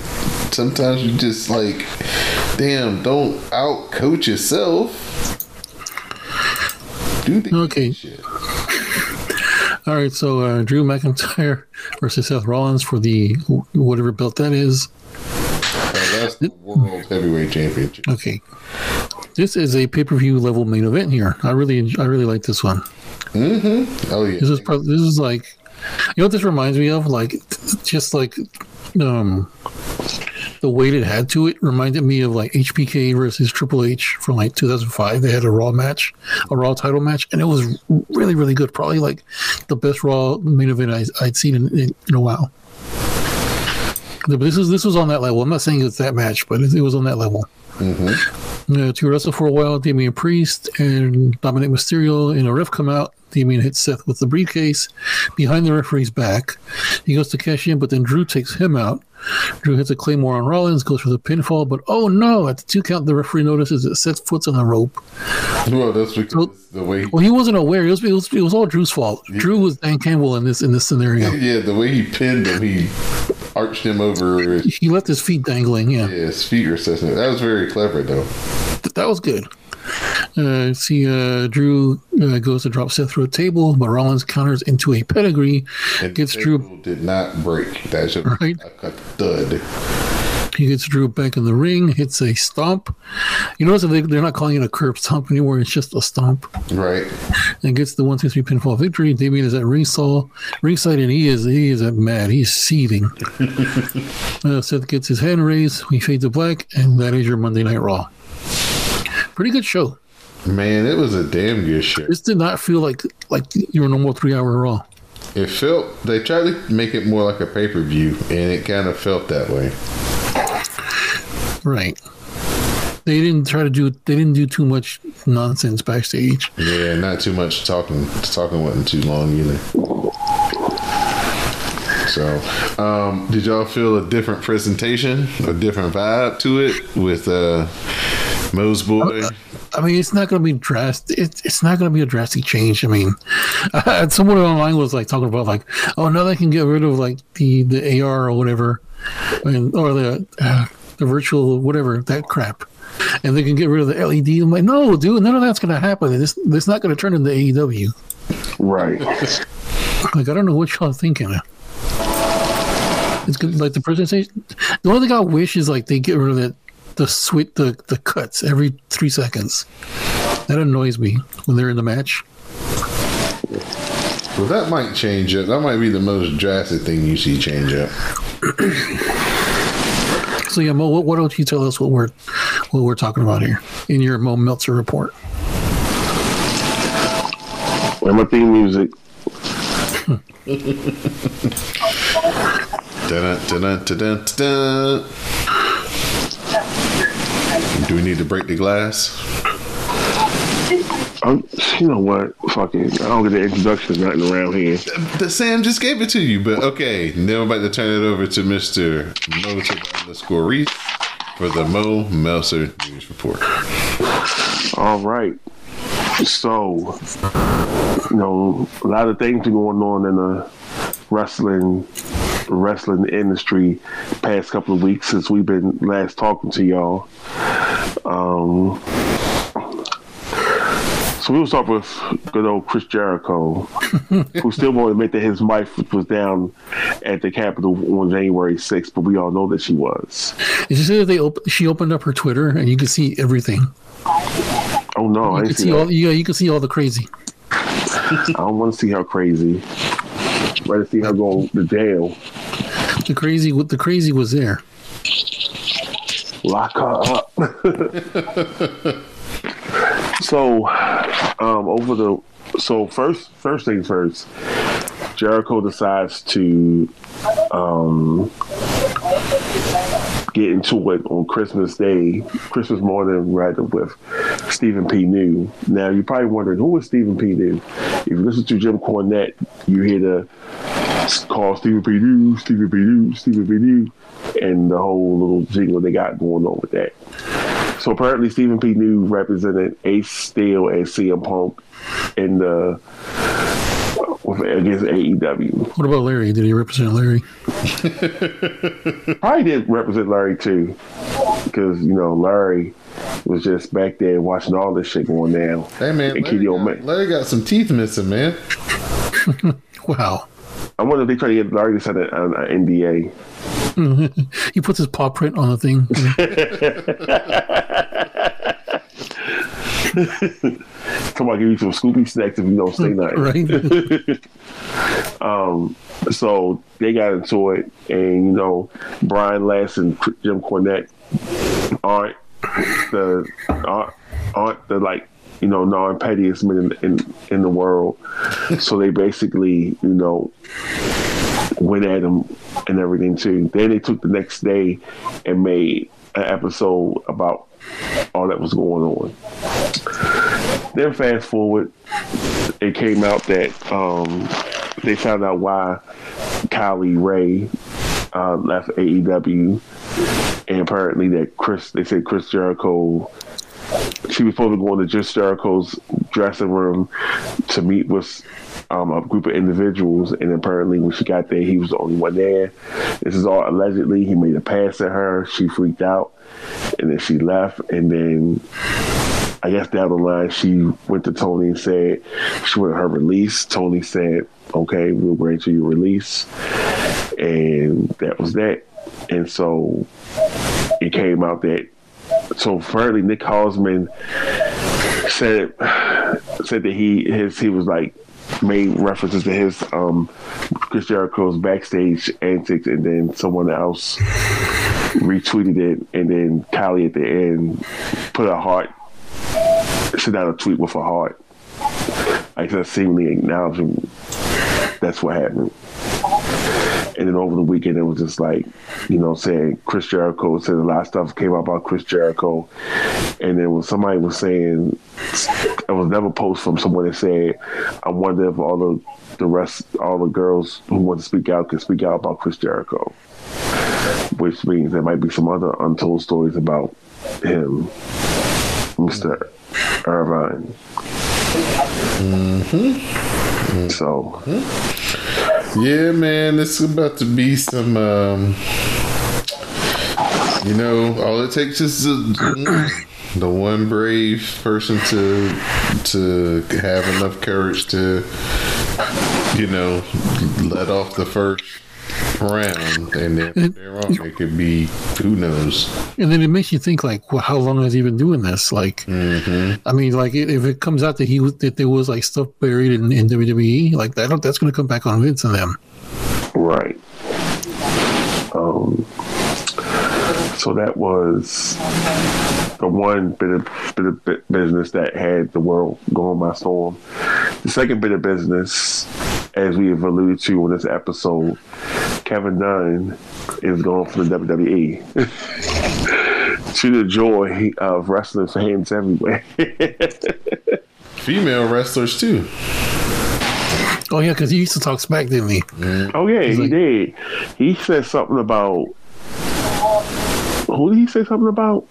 [SPEAKER 1] Sometimes you just like, damn, don't out coach yourself. Do the
[SPEAKER 3] Okay.
[SPEAKER 1] shit.
[SPEAKER 3] All right, so uh, Drew McIntyre versus Seth Rollins for the whatever belt that is.
[SPEAKER 1] Uh, that's the world heavyweight championship.
[SPEAKER 3] Okay, this is a pay per view level main event here. I really I really like this one.
[SPEAKER 1] Oh yeah.
[SPEAKER 3] This is pro- this is like you know what this reminds me of like just like um the weight it had to it reminded me of like HBK versus Triple H from like 2005. They had a Raw match, a Raw title match, and it was really, really good. Probably like the best Raw main event I, I'd seen in, in, in a while. But this is this was on that level. I'm not saying it's that match, but it, it was on that level. Uh, to wrestle for a while, Damian Priest and Dominic Mysterio in a ref come out. Damian hits Seth with the briefcase behind the referee's back. He goes to cash in, but then Drew takes him out. Drew hits a claymore on Rollins, goes for the pinfall, but oh no! At the two count, the referee notices that Seth's foot's on the rope.
[SPEAKER 1] Well, that's because the way.
[SPEAKER 3] Well, he wasn't aware. It was it was, it was all Drew's fault. Drew was Dan Campbell in this in this scenario.
[SPEAKER 1] Yeah, the way he pinned him, he arched him over
[SPEAKER 3] He left his feet dangling. Yeah.
[SPEAKER 1] yeah, his feet were. That was very clever, though.
[SPEAKER 3] Th- that was good. Uh, see, uh, Drew uh, goes to drop Seth through a table, but Rollins counters into a pedigree,
[SPEAKER 1] And
[SPEAKER 3] gets Drew
[SPEAKER 1] did not break. That should
[SPEAKER 3] Right.
[SPEAKER 1] like a thud.
[SPEAKER 3] He gets Drew back in the ring, hits a stomp. You notice that they, they're not calling it a curb stomp anymore, it's just a stomp.
[SPEAKER 1] Right.
[SPEAKER 3] And gets the one, two, three pinfall victory. Damien is at ringside, ringside and he is he is mad. He's seething. uh, Seth gets his hand raised. We fade to black, and that is your Monday Night Raw. Pretty good show.
[SPEAKER 1] Man, it was a damn good show.
[SPEAKER 3] This did not feel like like your normal three hour Raw.
[SPEAKER 1] It felt they tried to make it more like a pay per view, and it kind of felt that way.
[SPEAKER 3] Right. They didn't try to do they didn't do too much nonsense backstage.
[SPEAKER 1] Yeah, not too much talking. Talking wasn't too long either. So, um, did y'all feel a different presentation, a different vibe to it with uh, Mo's boy?
[SPEAKER 3] I mean, it's not going to be drastic. It's, it's not going to be a drastic change. I mean, someone online was like talking about like, oh, now they can get rid of like the the AR or whatever, and or the uh, the virtual whatever that crap, and they can get rid of the LED. I'm like, no, dude, none of that's going to happen. This this not going to turn into AEW.
[SPEAKER 2] Right.
[SPEAKER 3] Like, I don't know what y'all thinking. It's good. Like the presentation. The only thing I wish is like they get rid of that the sweet the the cuts every three seconds. That annoys me when they're in the match.
[SPEAKER 1] Well, that might change up. That might be the most drastic thing you see change up.
[SPEAKER 3] So yeah, Mo, what, what don't you tell us what we're what we're talking about here in your Mo Meltzer report?
[SPEAKER 2] And my theme music.
[SPEAKER 1] Dun, dun, dun, dun, dun, dun. Do we need to break the glass?
[SPEAKER 2] Um, you know what? Fucking, I don't get the introductions nothing around here.
[SPEAKER 1] The Sam just gave it to you, but okay. Now I'm about to turn it over to Mr. Motor underscore Rease for the Mo Meltzer News Report.
[SPEAKER 2] All right. So, you know, a lot of things are going on in the wrestling wrestling industry past couple of weeks since we've been last talking to y'all. Um, so we'll start with good old Chris Jericho, who still won't admit that his wife was down at the Capitol on January 6th, but we all know that she was.
[SPEAKER 3] Did you say that they op- she opened up her Twitter and you can see everything?
[SPEAKER 2] Oh no, I
[SPEAKER 3] You
[SPEAKER 2] didn't
[SPEAKER 3] can
[SPEAKER 2] see
[SPEAKER 3] see all yeah, you can see all the crazy.
[SPEAKER 2] I don't want to see how crazy. Rather see her go to jail.
[SPEAKER 3] The crazy the crazy was there.
[SPEAKER 2] Lock her up. so, um, over the so first first things first, Jericho decides to um, get into it on Christmas Day, Christmas morning, rather with Stephen P. New. Now you're probably wondering who is Stephen P. New. If you listen to Jim Cornette, you hear the call Stephen P. New, Stephen P. New, Stephen P. New, and the whole little jingle they got going on with that. So apparently, Stephen P. New represented Ace Steel and CM Punk in the with, against AEW.
[SPEAKER 3] What about Larry? Did he represent Larry?
[SPEAKER 2] Probably did represent Larry too, because you know Larry was just back there watching all this shit going down.
[SPEAKER 1] Hey man, Larry got, Larry got some teeth missing, man.
[SPEAKER 3] Wow.
[SPEAKER 2] I wonder if they try to get Larry to sign an, an NDA.
[SPEAKER 3] He puts his paw print on the thing.
[SPEAKER 2] Come on, give you some Scooby snacks if you don't say nothing.
[SPEAKER 3] right?
[SPEAKER 2] Um, so they got into it, and you know, Brian Last and Jim Cornette aren't the aren't, aren't the like you know non pettiest men in, in in the world. So they basically you know went at him and everything too. Then they took the next day and made an episode about all that was going on. Then fast forward, it came out that um, they found out why Kylie Rae uh, left AEW, and apparently that Chris, they said Chris Jericho, she was supposed to go into Chris Jericho's dressing room to meet with um, a group of individuals, and apparently when she got there, he was the only one there. This is all allegedly. He made a pass at her. She freaked out, and then she left, and then. I guess down the line, she went to Tony and said she wanted her release. Tony said, "Okay, we'll grant you your release," and that was that. And so it came out that so apparently Nick Hausman said said that he his he was like made references to his um Chris Jericho's backstage antics and then someone else retweeted it and then Kylie at the end put a heart sent out a tweet with a heart. Like that seemingly acknowledging that's what happened. And then over the weekend, it was just like, you know, saying Chris Jericho said a lot of stuff came out about Chris Jericho. And then when somebody was saying, it was never post from someone that said, I wonder if all the, the rest, all the girls who want to speak out can speak out about Chris Jericho. Which means there might be some other untold stories about him, Mr. Irvine. Mm-hmm. So,
[SPEAKER 1] Yeah, man, this is about to be some. Um, you know, all it takes is the, the one brave person to to have enough courage to, you know, let off the first round, and then from there on, it could be who knows.
[SPEAKER 3] And then it makes you think, like, well, how long has he been doing this? Like, I mean, like, if it comes out that he was that there was like stuff buried in, in WWE, like that, that's going to come back on Vince and them.
[SPEAKER 2] Right. Um, so that was the one bit of, bit of bit business that had the world going by storm. The second bit of business, as we have alluded to on this episode, Kevin Dunn is going for the WWE. to the joy of wrestling fans everywhere.
[SPEAKER 1] Female wrestlers too.
[SPEAKER 3] Oh yeah, because he used to talk smack, didn't he?
[SPEAKER 2] Oh yeah, he
[SPEAKER 3] like-
[SPEAKER 2] did. He said something about who did he say something about?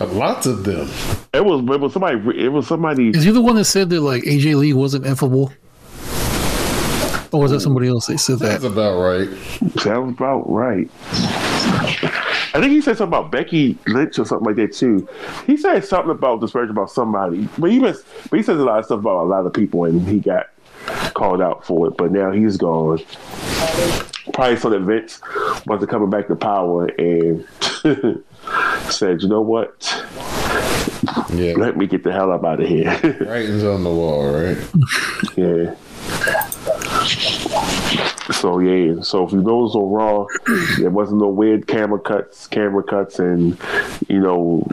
[SPEAKER 1] Lots of them.
[SPEAKER 2] It was it was somebody it was somebody
[SPEAKER 3] Is he the one that said that like AJ Lee wasn't effable? Or was that somebody else that said that?
[SPEAKER 1] That's about right.
[SPEAKER 2] sounds about right. I think he said something about Becky Lynch or something like that too. He said something about disparaging about somebody, but he was, but he says a lot of stuff about a lot of people, and he got called out for it. But now he's gone. Probably so that Vince wants to come back to power and said, you know what?
[SPEAKER 1] Yeah,
[SPEAKER 2] Let me get the hell up out of here.
[SPEAKER 1] writings on the wall, right?
[SPEAKER 2] yeah. So yeah, so if you notice on Raw, there wasn't no weird camera cuts, camera cuts, and you know,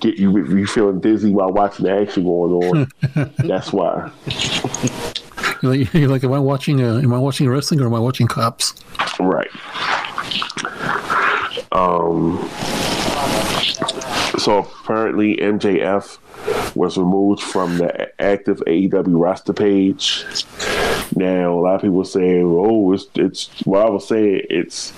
[SPEAKER 2] get you you feeling dizzy while watching the action going on. That's why.
[SPEAKER 3] You're like, you're like, am I watching? A, am I watching wrestling or am I watching cops?
[SPEAKER 2] Right. Um. So apparently MJF was removed from the active AEW roster page. Now a lot of people saying, "Oh, it's it's." Well, I was saying it's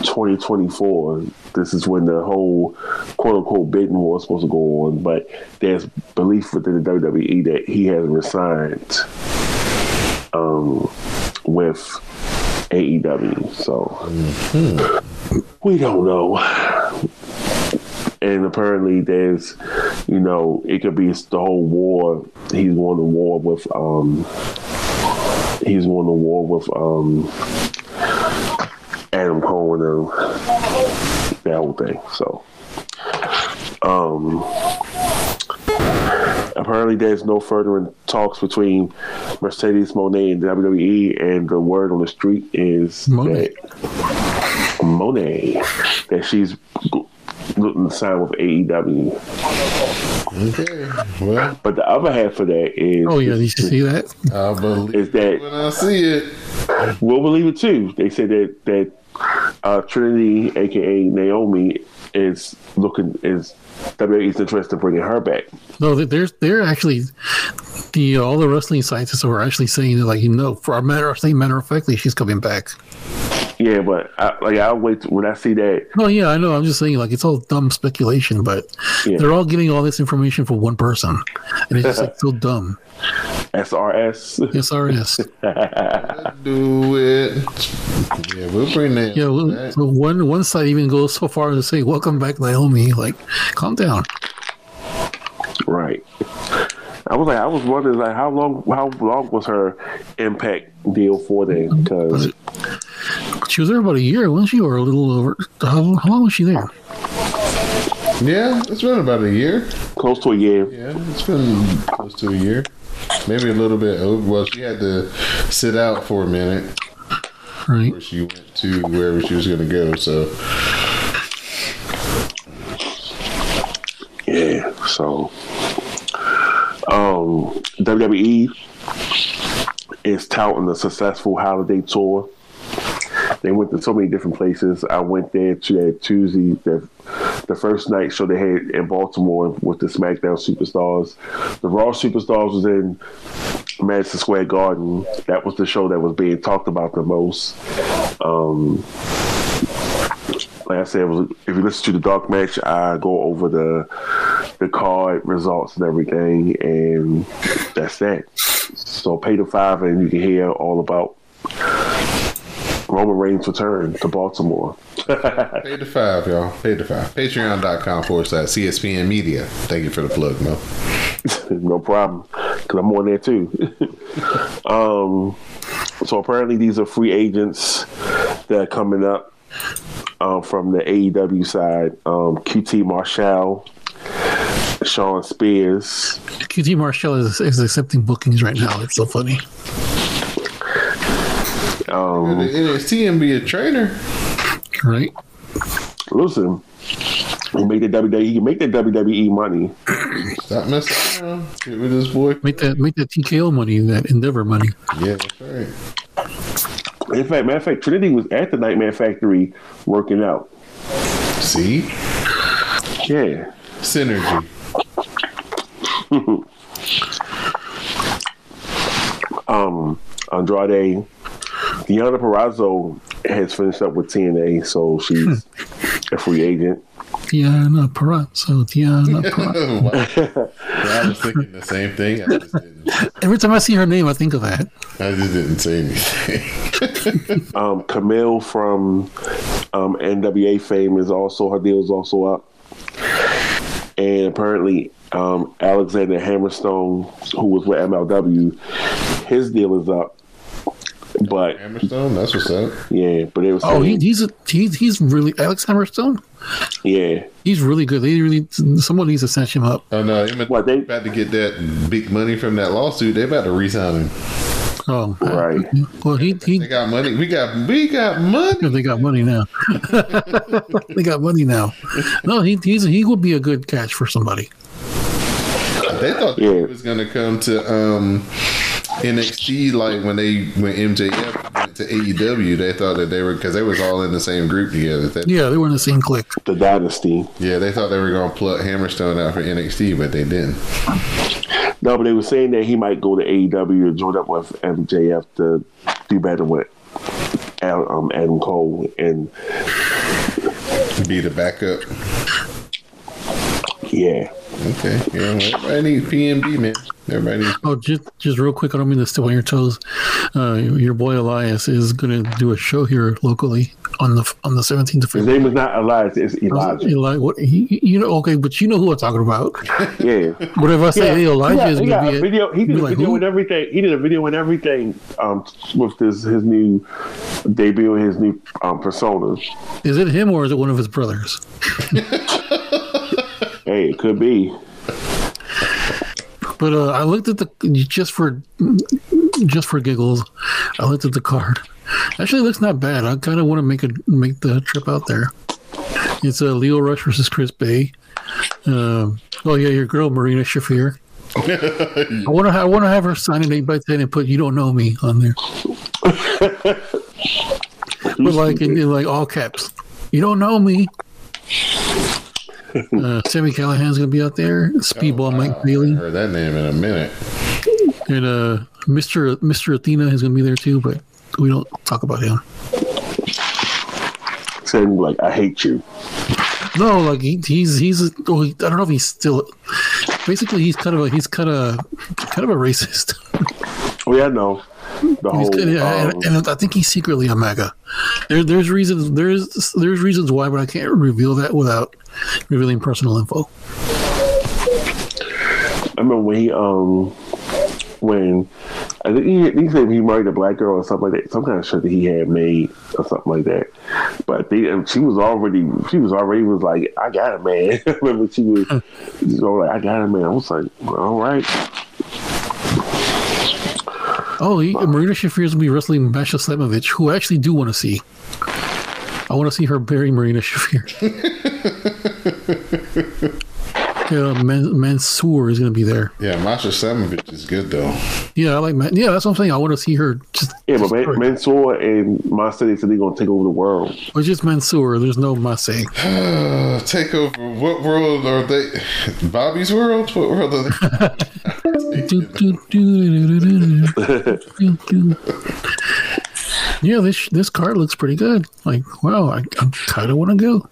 [SPEAKER 2] 2024. This is when the whole quote unquote bidding war is supposed to go on. But there's belief within the WWE that he has resigned um, with AEW. So we don't know. And apparently, there's, you know, it could be the whole war. He's won the war with, um, he's won the war with, um, Adam Cole and that whole thing. So, um, apparently there's no further in talks between Mercedes Moné and WWE, and the word on the street is
[SPEAKER 3] Monet.
[SPEAKER 2] that Monet that she's sign with AEW.
[SPEAKER 1] Okay. Well,
[SPEAKER 2] But the other half of that is
[SPEAKER 3] Oh yeah, did you see that?
[SPEAKER 1] I believe
[SPEAKER 2] is that
[SPEAKER 1] when I see it.
[SPEAKER 2] we'll believe it too. They said that that uh, Trinity, aka Naomi, is looking is WWE's interested in bringing her back.
[SPEAKER 3] No, they- they're they're actually the all the wrestling scientists are actually saying that, like you know, for a matter of saying matter of factly, she's coming back.
[SPEAKER 2] Yeah, but I, like I'll wait when I see that.
[SPEAKER 3] Oh yeah, I know. I'm just saying, like it's all dumb speculation, but
[SPEAKER 2] Yeah.
[SPEAKER 3] they're all getting all this information for one person, and it's just like so dumb.
[SPEAKER 2] SRS.
[SPEAKER 3] SRS.
[SPEAKER 1] Do it. Yeah, we'll bring that.
[SPEAKER 3] Yeah, well,
[SPEAKER 1] back.
[SPEAKER 3] so one one side even goes so far as to say, "Welcome back, Naomi." Like, calm down.
[SPEAKER 2] Right. I was like, I was wondering, like, how long, how long was her impact deal for then? Because
[SPEAKER 3] She was there about a year, wasn't she, or a little over? How, how long was she there?
[SPEAKER 1] Yeah, it's been about a year.
[SPEAKER 2] close to a year.
[SPEAKER 1] Yeah, it's been close to a year. Maybe a little bit over. Well, she had to sit out for a minute
[SPEAKER 3] Right.
[SPEAKER 1] before she went to wherever she was going to go. So,
[SPEAKER 2] Yeah. So, um, WWE is touting the successful holiday tour. They went to so many different places. I went there to that Tuesday, the, the first night show they had in Baltimore with the SmackDown Superstars. The Raw Superstars was in Madison Square Garden. That was the show that was being talked about the most. Um, like I said, was, if you listen to the dark match, I go over the the card results and everything, and that's that. So pay the five, and you can hear all about Roman Reigns' return to Baltimore.
[SPEAKER 1] pay the five, y'all. Pay the five. Patreon.com forward slash CSPN Media. Thank you for the plug, Mo.
[SPEAKER 2] no problem, because I'm on there too. um, so apparently these are free agents that are coming up um, from the AEW side. Um, QT Marshall, Shawn Spears,
[SPEAKER 3] QT Marshall is, is accepting bookings right now. It's so funny.
[SPEAKER 2] um,
[SPEAKER 1] NXT and be a trainer.
[SPEAKER 3] Right?
[SPEAKER 2] listen, he make the WWE. He make that WWE money.
[SPEAKER 1] Stop messing around. Get with this boy.
[SPEAKER 3] Make that make that TKO money, that Endeavor money.
[SPEAKER 1] Yeah, that's right.
[SPEAKER 2] In fact, matter of fact, Trinity was at the Nightmare Factory working out.
[SPEAKER 1] See?
[SPEAKER 2] Yeah.
[SPEAKER 1] Synergy.
[SPEAKER 2] Um, Andrade, Deonna Purrazzo has finished up with TNA, so she's a free agent.
[SPEAKER 3] Diana Perazzo, Diana Perazzo.
[SPEAKER 1] I was thinking the same thing. I just didn't,
[SPEAKER 3] Every time I see her name, I think of that.
[SPEAKER 1] I just didn't say anything.
[SPEAKER 2] Um, Kamille from um, NWA fame is also her deal is also up, and apparently um, Alexander Hammerstone, who was with MLW, his deal is up. But
[SPEAKER 1] Hammerstone, that's what's up.
[SPEAKER 2] yeah, but it was
[SPEAKER 3] Oh, he, he's a, he's he's really Alex Hammerstone.
[SPEAKER 2] yeah.
[SPEAKER 3] He's really good. They really someone needs to snatch him up.
[SPEAKER 1] Oh no, they
[SPEAKER 2] What, they-
[SPEAKER 1] about to get that big money from that lawsuit. They about to resign him.
[SPEAKER 3] Oh,
[SPEAKER 2] Right.
[SPEAKER 3] Well, he he
[SPEAKER 1] They got money. We got we got money.
[SPEAKER 3] they got money now. they got money now. No, he he's he would be a good catch for somebody.
[SPEAKER 1] They thought
[SPEAKER 2] Yeah.
[SPEAKER 1] he was gonna come to um, NXT like when they when MJF went to AEW. They thought that they were because they was all in the same group together. They-
[SPEAKER 3] Yeah, they were in the same clique.
[SPEAKER 2] The Dynasty.
[SPEAKER 1] yeah, they thought they were gonna pluck Hammerstone out for NXT, but they didn't.
[SPEAKER 2] No, but they were saying that he might go to AEW and join up with MJF to do better with Al- um, Adam Cole. And
[SPEAKER 1] Be the backup.
[SPEAKER 2] yeah,
[SPEAKER 1] Okay, yeah. Well, everybody needs PMB, man. Everybody needs.
[SPEAKER 3] Oh, just just real quick, I don't mean to step on your toes. Uh, your boy Elias is going to do a show here locally on the on the seventeenth of February.
[SPEAKER 2] his name is not Elias, it's Elijah.
[SPEAKER 3] Eli, what he, you know? Okay, but you know who I'm talking about.
[SPEAKER 2] Yeah.
[SPEAKER 3] What if I say, hey,
[SPEAKER 2] he
[SPEAKER 3] Elijah
[SPEAKER 2] got,
[SPEAKER 3] is
[SPEAKER 2] he
[SPEAKER 3] going
[SPEAKER 2] got
[SPEAKER 3] to
[SPEAKER 2] a
[SPEAKER 3] be?
[SPEAKER 2] video. He did a
[SPEAKER 3] like,
[SPEAKER 2] video
[SPEAKER 3] who?
[SPEAKER 2] and everything. He did a video and everything um, with this his new debut, his new um, persona.
[SPEAKER 3] Is it him or is it one of his brothers?
[SPEAKER 2] Hey, it could be.
[SPEAKER 3] But uh, I looked at the just for just for giggles. I looked at the card. Actually, it looks not bad. I kind of want to make a make the trip out there. It's a uh, Lio Rush versus Chris Bey. Um, oh yeah, your girl Marina Shafir. I want to I want to have her sign an eight by ten and put "You don't know me" on there. but like in, in like all caps, "You don't know me." Uh, Sami Callihan's gonna be out there. Speedball
[SPEAKER 1] Oh,
[SPEAKER 3] Mike
[SPEAKER 1] wow.
[SPEAKER 3] Bailey.
[SPEAKER 1] I heard that name in a minute.
[SPEAKER 3] And uh, Mr. Mr. Athena is going to be there too, but we don't talk about him.
[SPEAKER 2] Saying like, I hate you.
[SPEAKER 3] No, like he, he's he's oh, he, I don't know if he's still. Basically, he's kind of a he's kind of kind of a racist.
[SPEAKER 2] Oh yeah, I know. The
[SPEAKER 3] He's
[SPEAKER 2] whole
[SPEAKER 3] kind of,
[SPEAKER 2] um,
[SPEAKER 3] and, and I think he's secretly a mega. There, there's reasons there's there's reasons why, but I can't reveal that without revealing personal info.
[SPEAKER 2] I remember when he um when I think he, he said he married a black girl or something like that, some kind of shirt that he had made or something like that. But they, she was already she was already was like, I got a man. Remember she was you know, like, I got a man. I was like, all right.
[SPEAKER 3] Oh, Marina Shafir is going to be wrestling Masha Slamovich, who I actually do want to see. I want to see her bury Marina Shafir. yeah, Man- Mansoor is going to be there.
[SPEAKER 1] Yeah, Masha Slamovich is good though.
[SPEAKER 3] Yeah, I like Man- Yeah, that's what I'm saying. I want to see her just.
[SPEAKER 2] Yeah, but Man, Mansoor and Monster they said they're gonna take over the world.
[SPEAKER 3] Or just Mansoor. There's no Masay.
[SPEAKER 1] Uh, take over. What world are they? Bobby's world? What world are they?
[SPEAKER 3] Do, do, do. Yeah, this this card looks pretty good. Like, wow, I, I kind of want to go.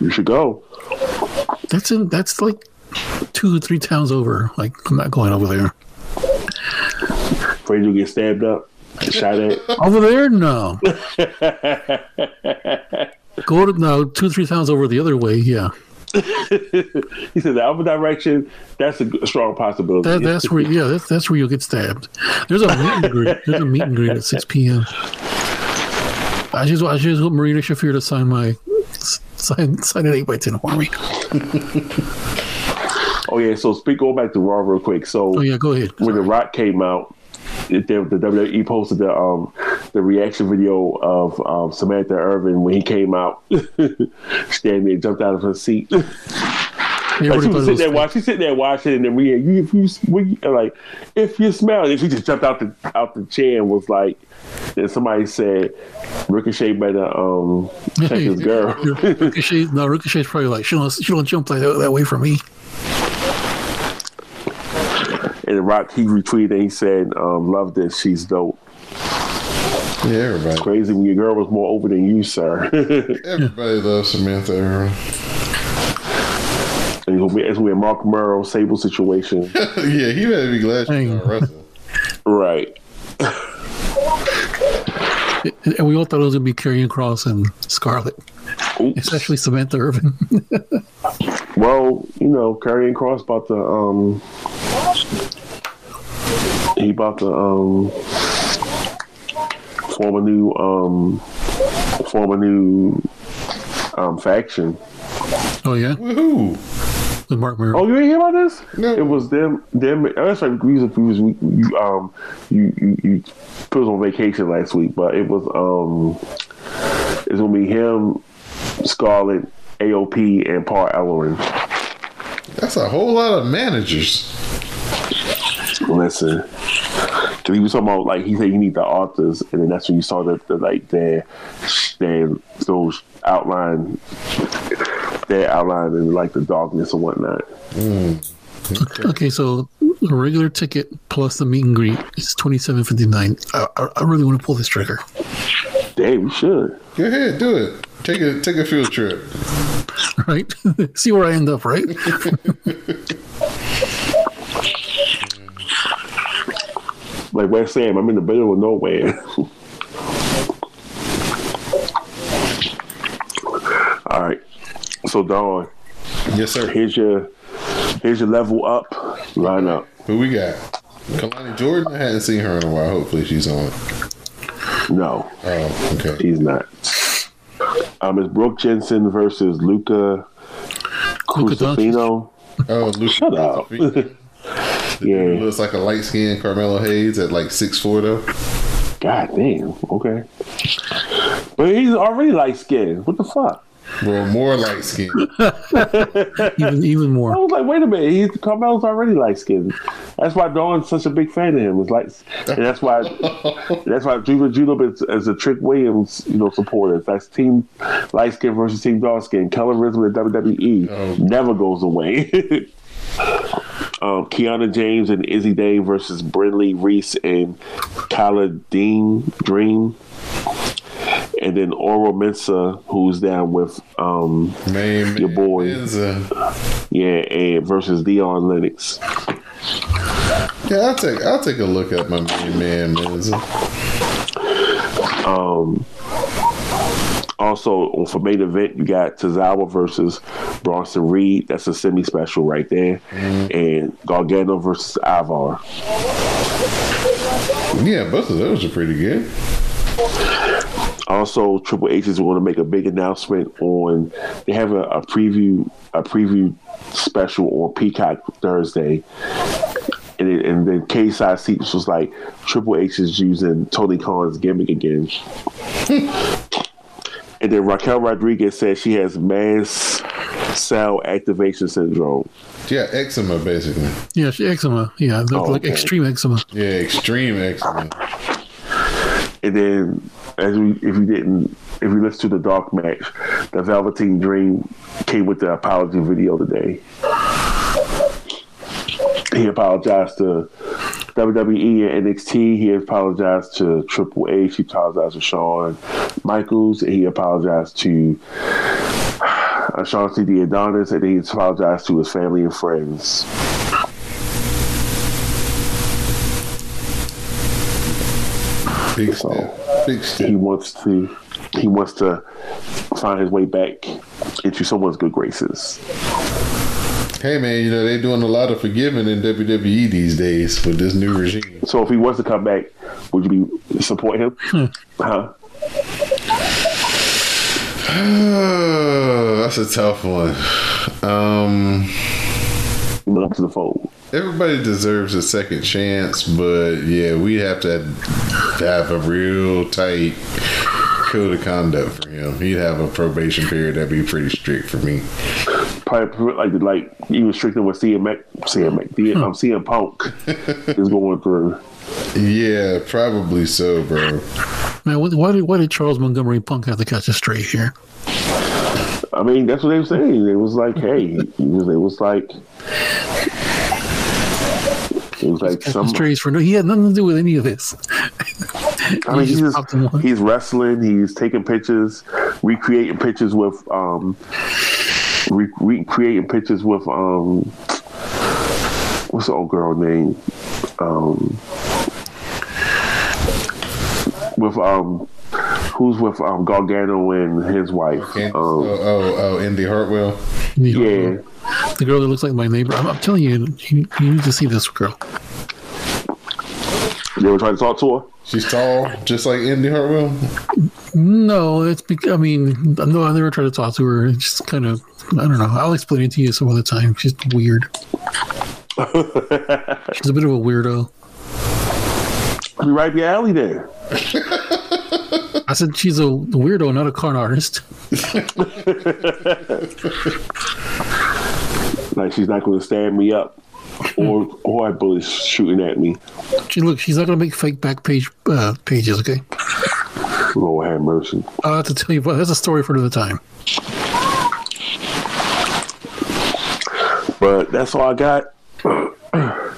[SPEAKER 2] You should go.
[SPEAKER 3] That's in that's like two or three towns over. Like, I'm not going over there.
[SPEAKER 2] Afraid you'll get stabbed up, shot at.
[SPEAKER 3] Over there, no. Go to no two or three towns over the other way. Yeah,
[SPEAKER 2] he said the other direction. That's a strong possibility.
[SPEAKER 3] that, that's where. Yeah, that's that's where you'll get stabbed. There's a meet and greet. There's a meet and greet at 6 p.m. I just I just want Marina Shafir to sign my sign sign an eight by ten for me.
[SPEAKER 2] oh yeah. So speak. Go back to Raw real quick. So
[SPEAKER 3] Oh yeah, go ahead.
[SPEAKER 2] when The Rock came out, it, the, the WWE posted the um the reaction video of um, Samantha Irvin when he came out, standing there, jumped out of her seat. like she
[SPEAKER 3] thought
[SPEAKER 2] was sitting there
[SPEAKER 3] was
[SPEAKER 2] watching, she's sitting there watching, and then we, you, if you, we, like, if you smell, and she just jumped out the out the chair and was like, then somebody said, Ricochet better um check his girl.
[SPEAKER 3] Ricochet, no, Ricochet's probably like she don't she don't jump like that, that way from me.
[SPEAKER 2] and The Rock he retweeted and he said, um, "Love this, she's dope."
[SPEAKER 1] Yeah, everybody.
[SPEAKER 2] Crazy when your girl was more over than you, sir.
[SPEAKER 1] Everybody loves Samantha Irvin.
[SPEAKER 2] And it's gonna be, it's gonna be a Marc Mero Sable situation.
[SPEAKER 1] yeah, he better be glad she's
[SPEAKER 3] Dang.
[SPEAKER 1] not wrestling.
[SPEAKER 2] right.
[SPEAKER 3] And we all thought it was gonna be Karrion Kross and Scarlett. It's
[SPEAKER 2] Oops.
[SPEAKER 3] actually Samantha Irvin.
[SPEAKER 2] Well, you know, Karrion Kross about to um he about to um form a new um form a new um faction.
[SPEAKER 3] oh yeah,
[SPEAKER 1] Woohoo!
[SPEAKER 3] With Marc Mero.
[SPEAKER 2] Oh, you didn't hear about this?
[SPEAKER 1] No.
[SPEAKER 2] It was them. Them. oh, That's right. We was, we was we, you, um you, you you put us on vacation last week, but it was um it's gonna be him, Scarlett, AOP, and Paul Ellering.
[SPEAKER 1] That's a whole lot of managers.
[SPEAKER 2] Listen, because he was talking about like he said you need the authors, and then that's when you saw the, the like their their those outline their outline and like the darkness and whatnot. Mm.
[SPEAKER 3] Okay, so a regular ticket plus the meet and greet is twenty seven fifty nine. I, I, I really want to pull this trigger.
[SPEAKER 2] Damn, we should.
[SPEAKER 1] Go ahead, do it. Take a take a field trip.
[SPEAKER 3] Right? See where I end up, right?
[SPEAKER 2] Like West Sam, I'm in the middle of nowhere. So Don,
[SPEAKER 1] Yes, sir.
[SPEAKER 2] here's your here's your level up lineup.
[SPEAKER 1] Who we got? Kelani Jordan. I hadn't seen her in a while. Hopefully, she's on.
[SPEAKER 2] No,
[SPEAKER 1] Oh, okay.
[SPEAKER 2] She's not. Um, it's Brooke Jensen versus Luca
[SPEAKER 3] Luka Doncic.
[SPEAKER 2] Crusifino.
[SPEAKER 1] Oh, Luke.
[SPEAKER 2] Shut up. Yeah.
[SPEAKER 1] looks like a light skinned Carmelo Hayes at like six four though.
[SPEAKER 2] God damn. Okay. But he's already light skinned. What the fuck?
[SPEAKER 1] Well, more light skinned.
[SPEAKER 3] even even more.
[SPEAKER 2] I was like, wait a minute, he's Carmelo's already light skinned. That's why Don's such a big fan of him. It's like, and that's why that's why Judah Julep is as a Trick Williams, you know, supporter. That's team light skin versus team dark skin. Colorism in WWE
[SPEAKER 1] Oh.
[SPEAKER 2] never goes away. um, Kiana James and Izzy Day versus Brinley Reece and Kyla Dean Dream. And then Oro Mensah, who's down with um, Your boy.
[SPEAKER 1] Mensah.
[SPEAKER 2] yeah, and versus Dion Lennox.
[SPEAKER 1] Yeah, I'll take I'll take a look at my main man Mensah.
[SPEAKER 2] Um, also, for main event, you got Tozawa versus Bronson Reed. That's a semi special right there. And Gargano versus Ivar.
[SPEAKER 1] Yeah, both of those are pretty good.
[SPEAKER 2] Also, Triple H is going to make a big announcement on. They have a, a preview a preview special on Peacock Thursday. And, it, and then Cageside Seats was like, Triple H is using Tony Khan's gimmick again. and then Raquel Rodriguez said she has mast cell activation syndrome.
[SPEAKER 1] Yeah, eczema basically.
[SPEAKER 3] Yeah, she eczema. Yeah,
[SPEAKER 2] Oh,
[SPEAKER 3] like
[SPEAKER 2] okay.
[SPEAKER 3] extreme eczema.
[SPEAKER 1] Yeah, extreme eczema.
[SPEAKER 2] And then, as we, if you didn't, if you listened to the dark match, the Velveteen Dream came with the apology video today. He apologized to WWE and NXT. He apologized to Triple H. He apologized to Shawn Michaels. He apologized to uh, Sean C. Adonis. And he apologized to his family and friends.
[SPEAKER 1] Big step. Big
[SPEAKER 2] he wants to he wants to find his way back into someone's good graces.
[SPEAKER 1] Hey man, you know they're doing a lot of forgiving in WWE these days with this new regime.
[SPEAKER 2] So if he wants to come back, would you be support him? huh?
[SPEAKER 1] That's a tough one. Um,
[SPEAKER 2] Look up to the fold.
[SPEAKER 1] Everybody deserves a second chance, but yeah, we have to have a real tight code of conduct for him. He'd have a probation period that'd be pretty strict for me.
[SPEAKER 2] Probably like like even stricter with CM Mac, CM Mac, the, um, CM Punk is going through.
[SPEAKER 1] Yeah, probably so, bro.
[SPEAKER 3] Man, why did why did Charles Montgomery Punk have to catch a straight here?
[SPEAKER 2] I mean, that's what they were saying. It was like, hey, it was, it was like, it was like some.
[SPEAKER 3] strays for no. He had nothing to do with any of this.
[SPEAKER 2] I mean,
[SPEAKER 3] He
[SPEAKER 2] he's,
[SPEAKER 3] just popped in one.
[SPEAKER 2] he's wrestling. He's taking pictures, recreating pictures with um, re- recreating pictures with um, what's the old girl name? Um, with um, who's with um Gargano and his wife?
[SPEAKER 1] And, oh,
[SPEAKER 2] Um,
[SPEAKER 1] oh, oh, Indi Hartwell.
[SPEAKER 2] yeah,
[SPEAKER 3] the girl that looks like my neighbor. I'm, I'm telling you, you, you need to see this girl.
[SPEAKER 2] You ever trying to talk to her.
[SPEAKER 1] She's tall, just like Indi Hartwell.
[SPEAKER 3] No, it's because I mean, no, I never tried to talk to her. It's just kind of, I don't know. I'll explain it to you some other time. She's weird. She's a bit of a weirdo.
[SPEAKER 2] Be right up your alley there.
[SPEAKER 3] I said she's a weirdo, not a con artist.
[SPEAKER 2] Like she's not going to stand me up, or or have bullets shooting at me.
[SPEAKER 3] She look, she's not gonna make fake back page uh, pages. Okay,
[SPEAKER 2] Lord have mercy.
[SPEAKER 3] I'll have to tell you. But that's a story for another time.
[SPEAKER 2] But that's all I got.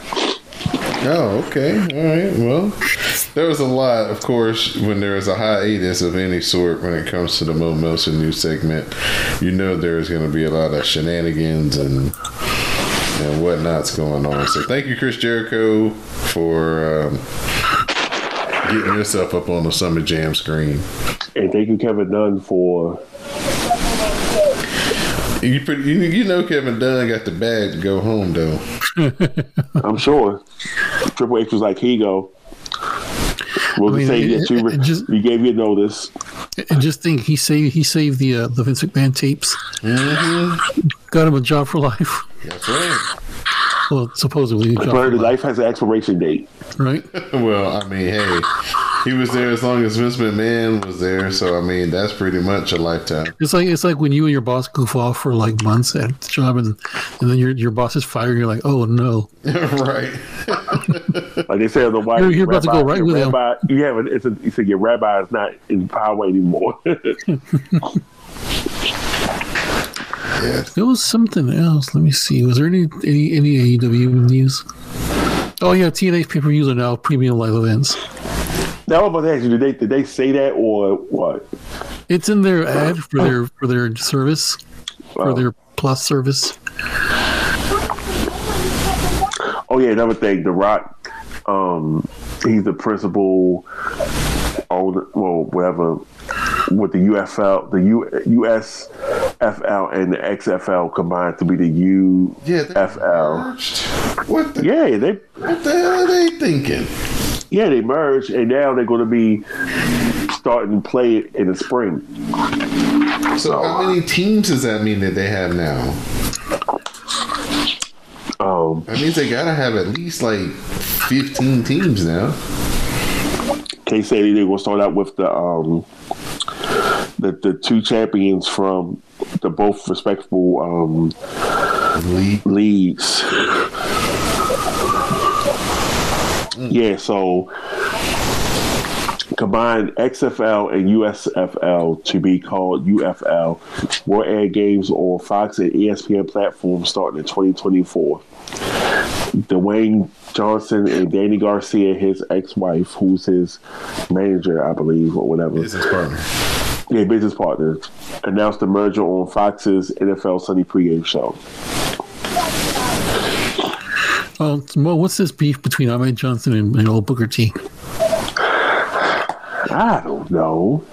[SPEAKER 1] Oh, okay. All right. Well, there was a lot, of course, when there is a hiatus of any sort when it comes to the Mo Meltzer news segment. You know there's going to be a lot of shenanigans and and whatnot's going on. So thank you, Chris Jericho, for um, getting yourself up on the Summer Jam screen.
[SPEAKER 2] And thank you, Kevin Dunn, for
[SPEAKER 1] You, pretty, you, you know Kevin Dunn got the bag to go home, though.
[SPEAKER 2] I'm sure Triple H was like, "Here you go." We'll
[SPEAKER 3] I mean,
[SPEAKER 2] say that you,
[SPEAKER 3] it just-
[SPEAKER 2] we gave you a notice.
[SPEAKER 3] And just think, he saved he saved the uh, the Vince McMahon tapes. Got him a job for life.
[SPEAKER 1] That's right.
[SPEAKER 3] Well, supposedly, he dropped
[SPEAKER 2] But
[SPEAKER 3] from
[SPEAKER 2] life has an expiration date.
[SPEAKER 3] right?
[SPEAKER 1] Well, I mean, hey, he was there as long as Vince McMahon was there, so I mean, that's pretty much a lifetime.
[SPEAKER 3] It's like it's like when you and your boss goof off for like months at the job, and and then your your boss is fired. and You're like, oh no,
[SPEAKER 1] right.
[SPEAKER 2] Like they say the white.
[SPEAKER 3] You're- you're about to go right
[SPEAKER 2] your
[SPEAKER 3] with him.
[SPEAKER 2] rabbi, You have a, it's a, you said your rabbi is not in power anymore.
[SPEAKER 1] Yeah.
[SPEAKER 3] There was something else. Let me see. Was there any any, any AEW news? Oh yeah, TNA pay per views are now premium live events.
[SPEAKER 2] now I'm about to ask you, did they did they say that or what?
[SPEAKER 3] It's in their ad for their oh. for their service for
[SPEAKER 2] Oh.
[SPEAKER 3] their plus service.
[SPEAKER 2] Oh yeah, another thing, The Rock, um, he's the principal owner, well, whatever, with the UFL, the U, USFL and the XFL combined to be the UFL.
[SPEAKER 1] Yeah. they. What the,
[SPEAKER 2] Yeah, they
[SPEAKER 1] what the hell are they thinking?
[SPEAKER 2] yeah they merged, and now they're going to be starting to play it in the spring.
[SPEAKER 1] So, how many teams does that mean that they have now?
[SPEAKER 2] Um,
[SPEAKER 1] That means they gotta have at least like 15 teams now.
[SPEAKER 2] K say going to start out with the um, the the two champions from the both respectable um,
[SPEAKER 1] League.
[SPEAKER 2] leagues. Yeah, so combine XFL and USFL to be called UFL will air games on Fox and ESPN platforms starting in 2024. Dwayne Johnson and Dany Garcia, his ex-wife, who's his manager, I believe, or whatever,
[SPEAKER 1] Business partner.
[SPEAKER 2] yeah, business partner, announced the merger on Fox's NFL Sunday pregame show.
[SPEAKER 3] Um, oh, well, what's this beef between Ahmed Johnson and, and old Booker T?
[SPEAKER 2] I don't know.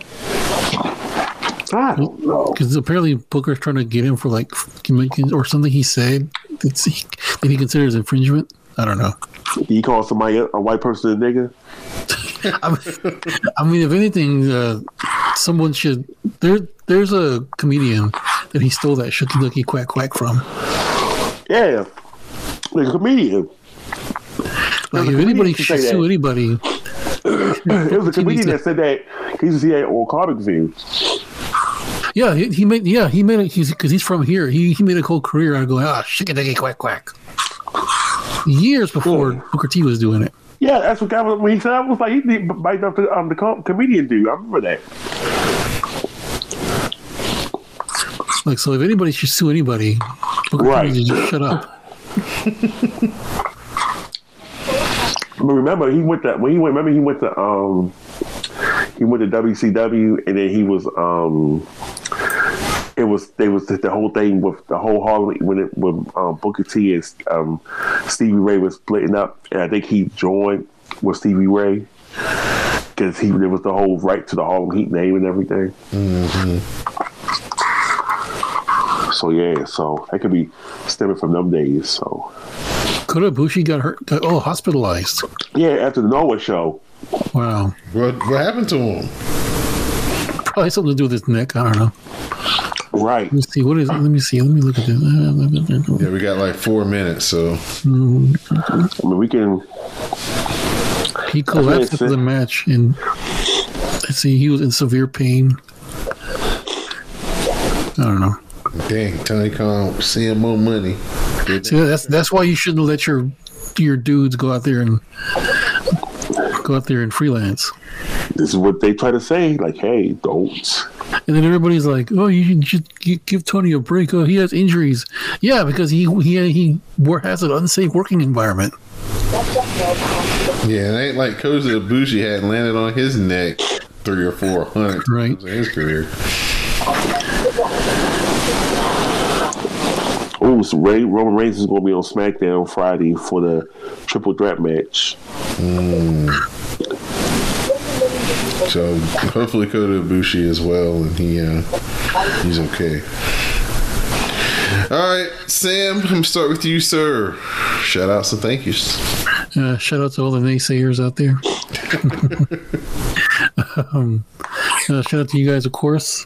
[SPEAKER 2] I don't know.
[SPEAKER 3] Because apparently Booker's trying to get him for like or something he said that he, that he considers infringement. I don't know.
[SPEAKER 2] You call somebody a, white person a nigga?
[SPEAKER 3] I mean, I mean, if anything, uh, someone should. There, there's a comedian that he stole that shucky ducky quack quack from.
[SPEAKER 2] Yeah, like a comedian.
[SPEAKER 3] Like, if anybody
[SPEAKER 2] should
[SPEAKER 3] sue anybody,
[SPEAKER 2] It was a comedian
[SPEAKER 3] to-
[SPEAKER 2] that said that he used to see that on Comic View.
[SPEAKER 3] yeah, he, he made, yeah, he made it. He's because he's from here. He he made a whole career out of going, ah, ducky quack quack. Years before Booker T was doing it.
[SPEAKER 2] Yeah, that's what guy was when he said. I was like, he did bite up the, um, the com- comedian dude. I remember that.
[SPEAKER 3] Like, so if anybody should sue anybody, Booker
[SPEAKER 2] Right.
[SPEAKER 3] T shut up.
[SPEAKER 2] But remember, he went to when he went. Remember, he went to um, he went to WCW, and then he was um, it was they was the, the whole thing with the whole Harlem when it when um, Booker T and um, Stevie Ray was splitting up, and I think he joined with Stevie Ray because he there was the whole right to the Harlem Heat name and everything. So yeah, so that could be stemming from them days. So
[SPEAKER 3] Kota Ibushi got hurt. Got, oh, hospitalized.
[SPEAKER 2] yeah, after the Noah show,
[SPEAKER 3] Wow.
[SPEAKER 1] What what happened to him?
[SPEAKER 3] Probably something to do with his neck. I don't know.
[SPEAKER 2] right?
[SPEAKER 3] Let me see. What is? Let me see. Let me look at this.
[SPEAKER 1] Yeah, we got like four minutes, so
[SPEAKER 2] I mean, we can.
[SPEAKER 3] He collapsed after the match, and let's see. He was in severe pain. I don't know.
[SPEAKER 1] dang, Tony Khan seeing more money.
[SPEAKER 3] See, that's that's why you shouldn't let your your dudes go out there and go out there and freelance.
[SPEAKER 2] This is what they try to say. Like, hey, don't.
[SPEAKER 3] And then everybody's like, "Oh, you should gi- give Tony a break. Oh, he has injuries. Yeah, because he he he has an unsafe working environment.
[SPEAKER 1] Yeah, it ain't like Kota Ibushi had landed on his neck three or four hundred
[SPEAKER 3] Right.
[SPEAKER 1] times in his career.
[SPEAKER 2] So Ray, Roman Reigns is going to be on SmackDown Friday for the triple threat match.
[SPEAKER 1] So hopefully Kota Ibushi as well, and he uh, he's okay. All right, Sam, I'm gonna start with you, sir. Shout outs and thank yous.
[SPEAKER 3] Uh, shout out to all the naysayers out there. um, uh, shout out to you guys, of course.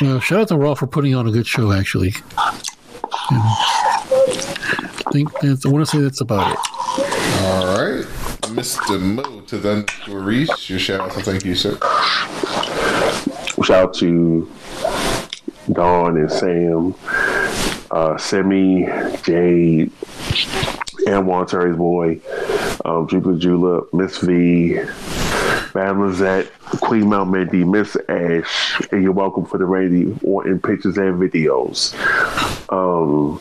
[SPEAKER 3] Uh, shout out to Raw for putting on a good show, actually. Um, think that's, I want to say that's about it.
[SPEAKER 1] All right. Mr. Mo to then underscore Rease. Your shout out. So thank you, sir.
[SPEAKER 2] Shout out to Don and Sam, uh, Semi, Jade, and Juan Terry's boy, um, Jupiter Julep, Miss V, Madam at Queen Mount Mindy, Miss Ash, and you're welcome for the radio or in pictures and videos. Um,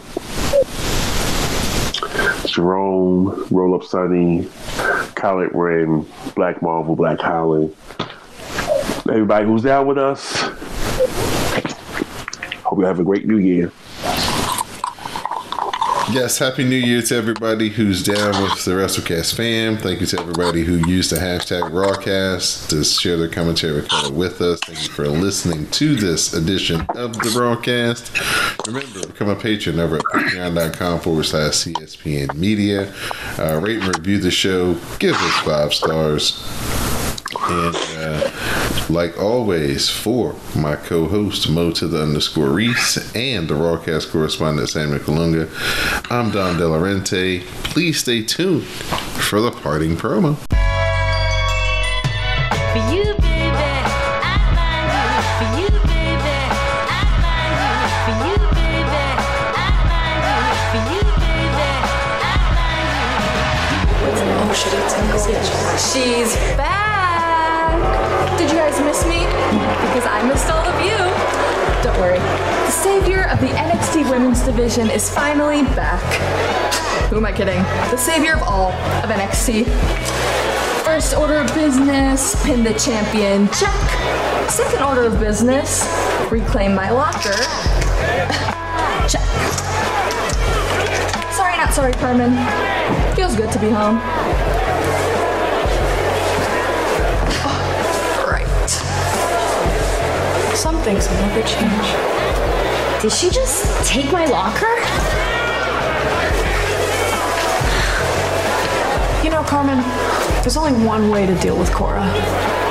[SPEAKER 2] Jerome, Roll Up Sunny, Khaled Wren, Black Marvel, Black Holland. Everybody who's down with us, hope you have a great new year.
[SPEAKER 1] Yes, happy new year to everybody who's down with the WrestleCast fam. Thank you to everybody who used the hashtag Rawcast to share their commentary with us. Thank you for listening to this edition of the Rawcast. Remember, become a patron over at patreon.com forward slash CSPN Media. Uh, rate and review the show. Give us five stars. And uh, like always, for my co-host Mo to the underscore Rease and the Rawcast correspondent Samuel Kalunga, I'm Don Delarente. Please stay tuned for the parting promo.
[SPEAKER 4] For you,
[SPEAKER 5] Is finally back. Who am I kidding? The savior of all of NXT. First order of business, pin the champion, check. Second order of business, reclaim my locker. check. Sorry, not sorry, Carmen. Feels good to be home. Right.
[SPEAKER 6] Some things will never change.
[SPEAKER 4] Did she just take my locker?
[SPEAKER 6] You know, Carmen, there's only one way to deal with Cora.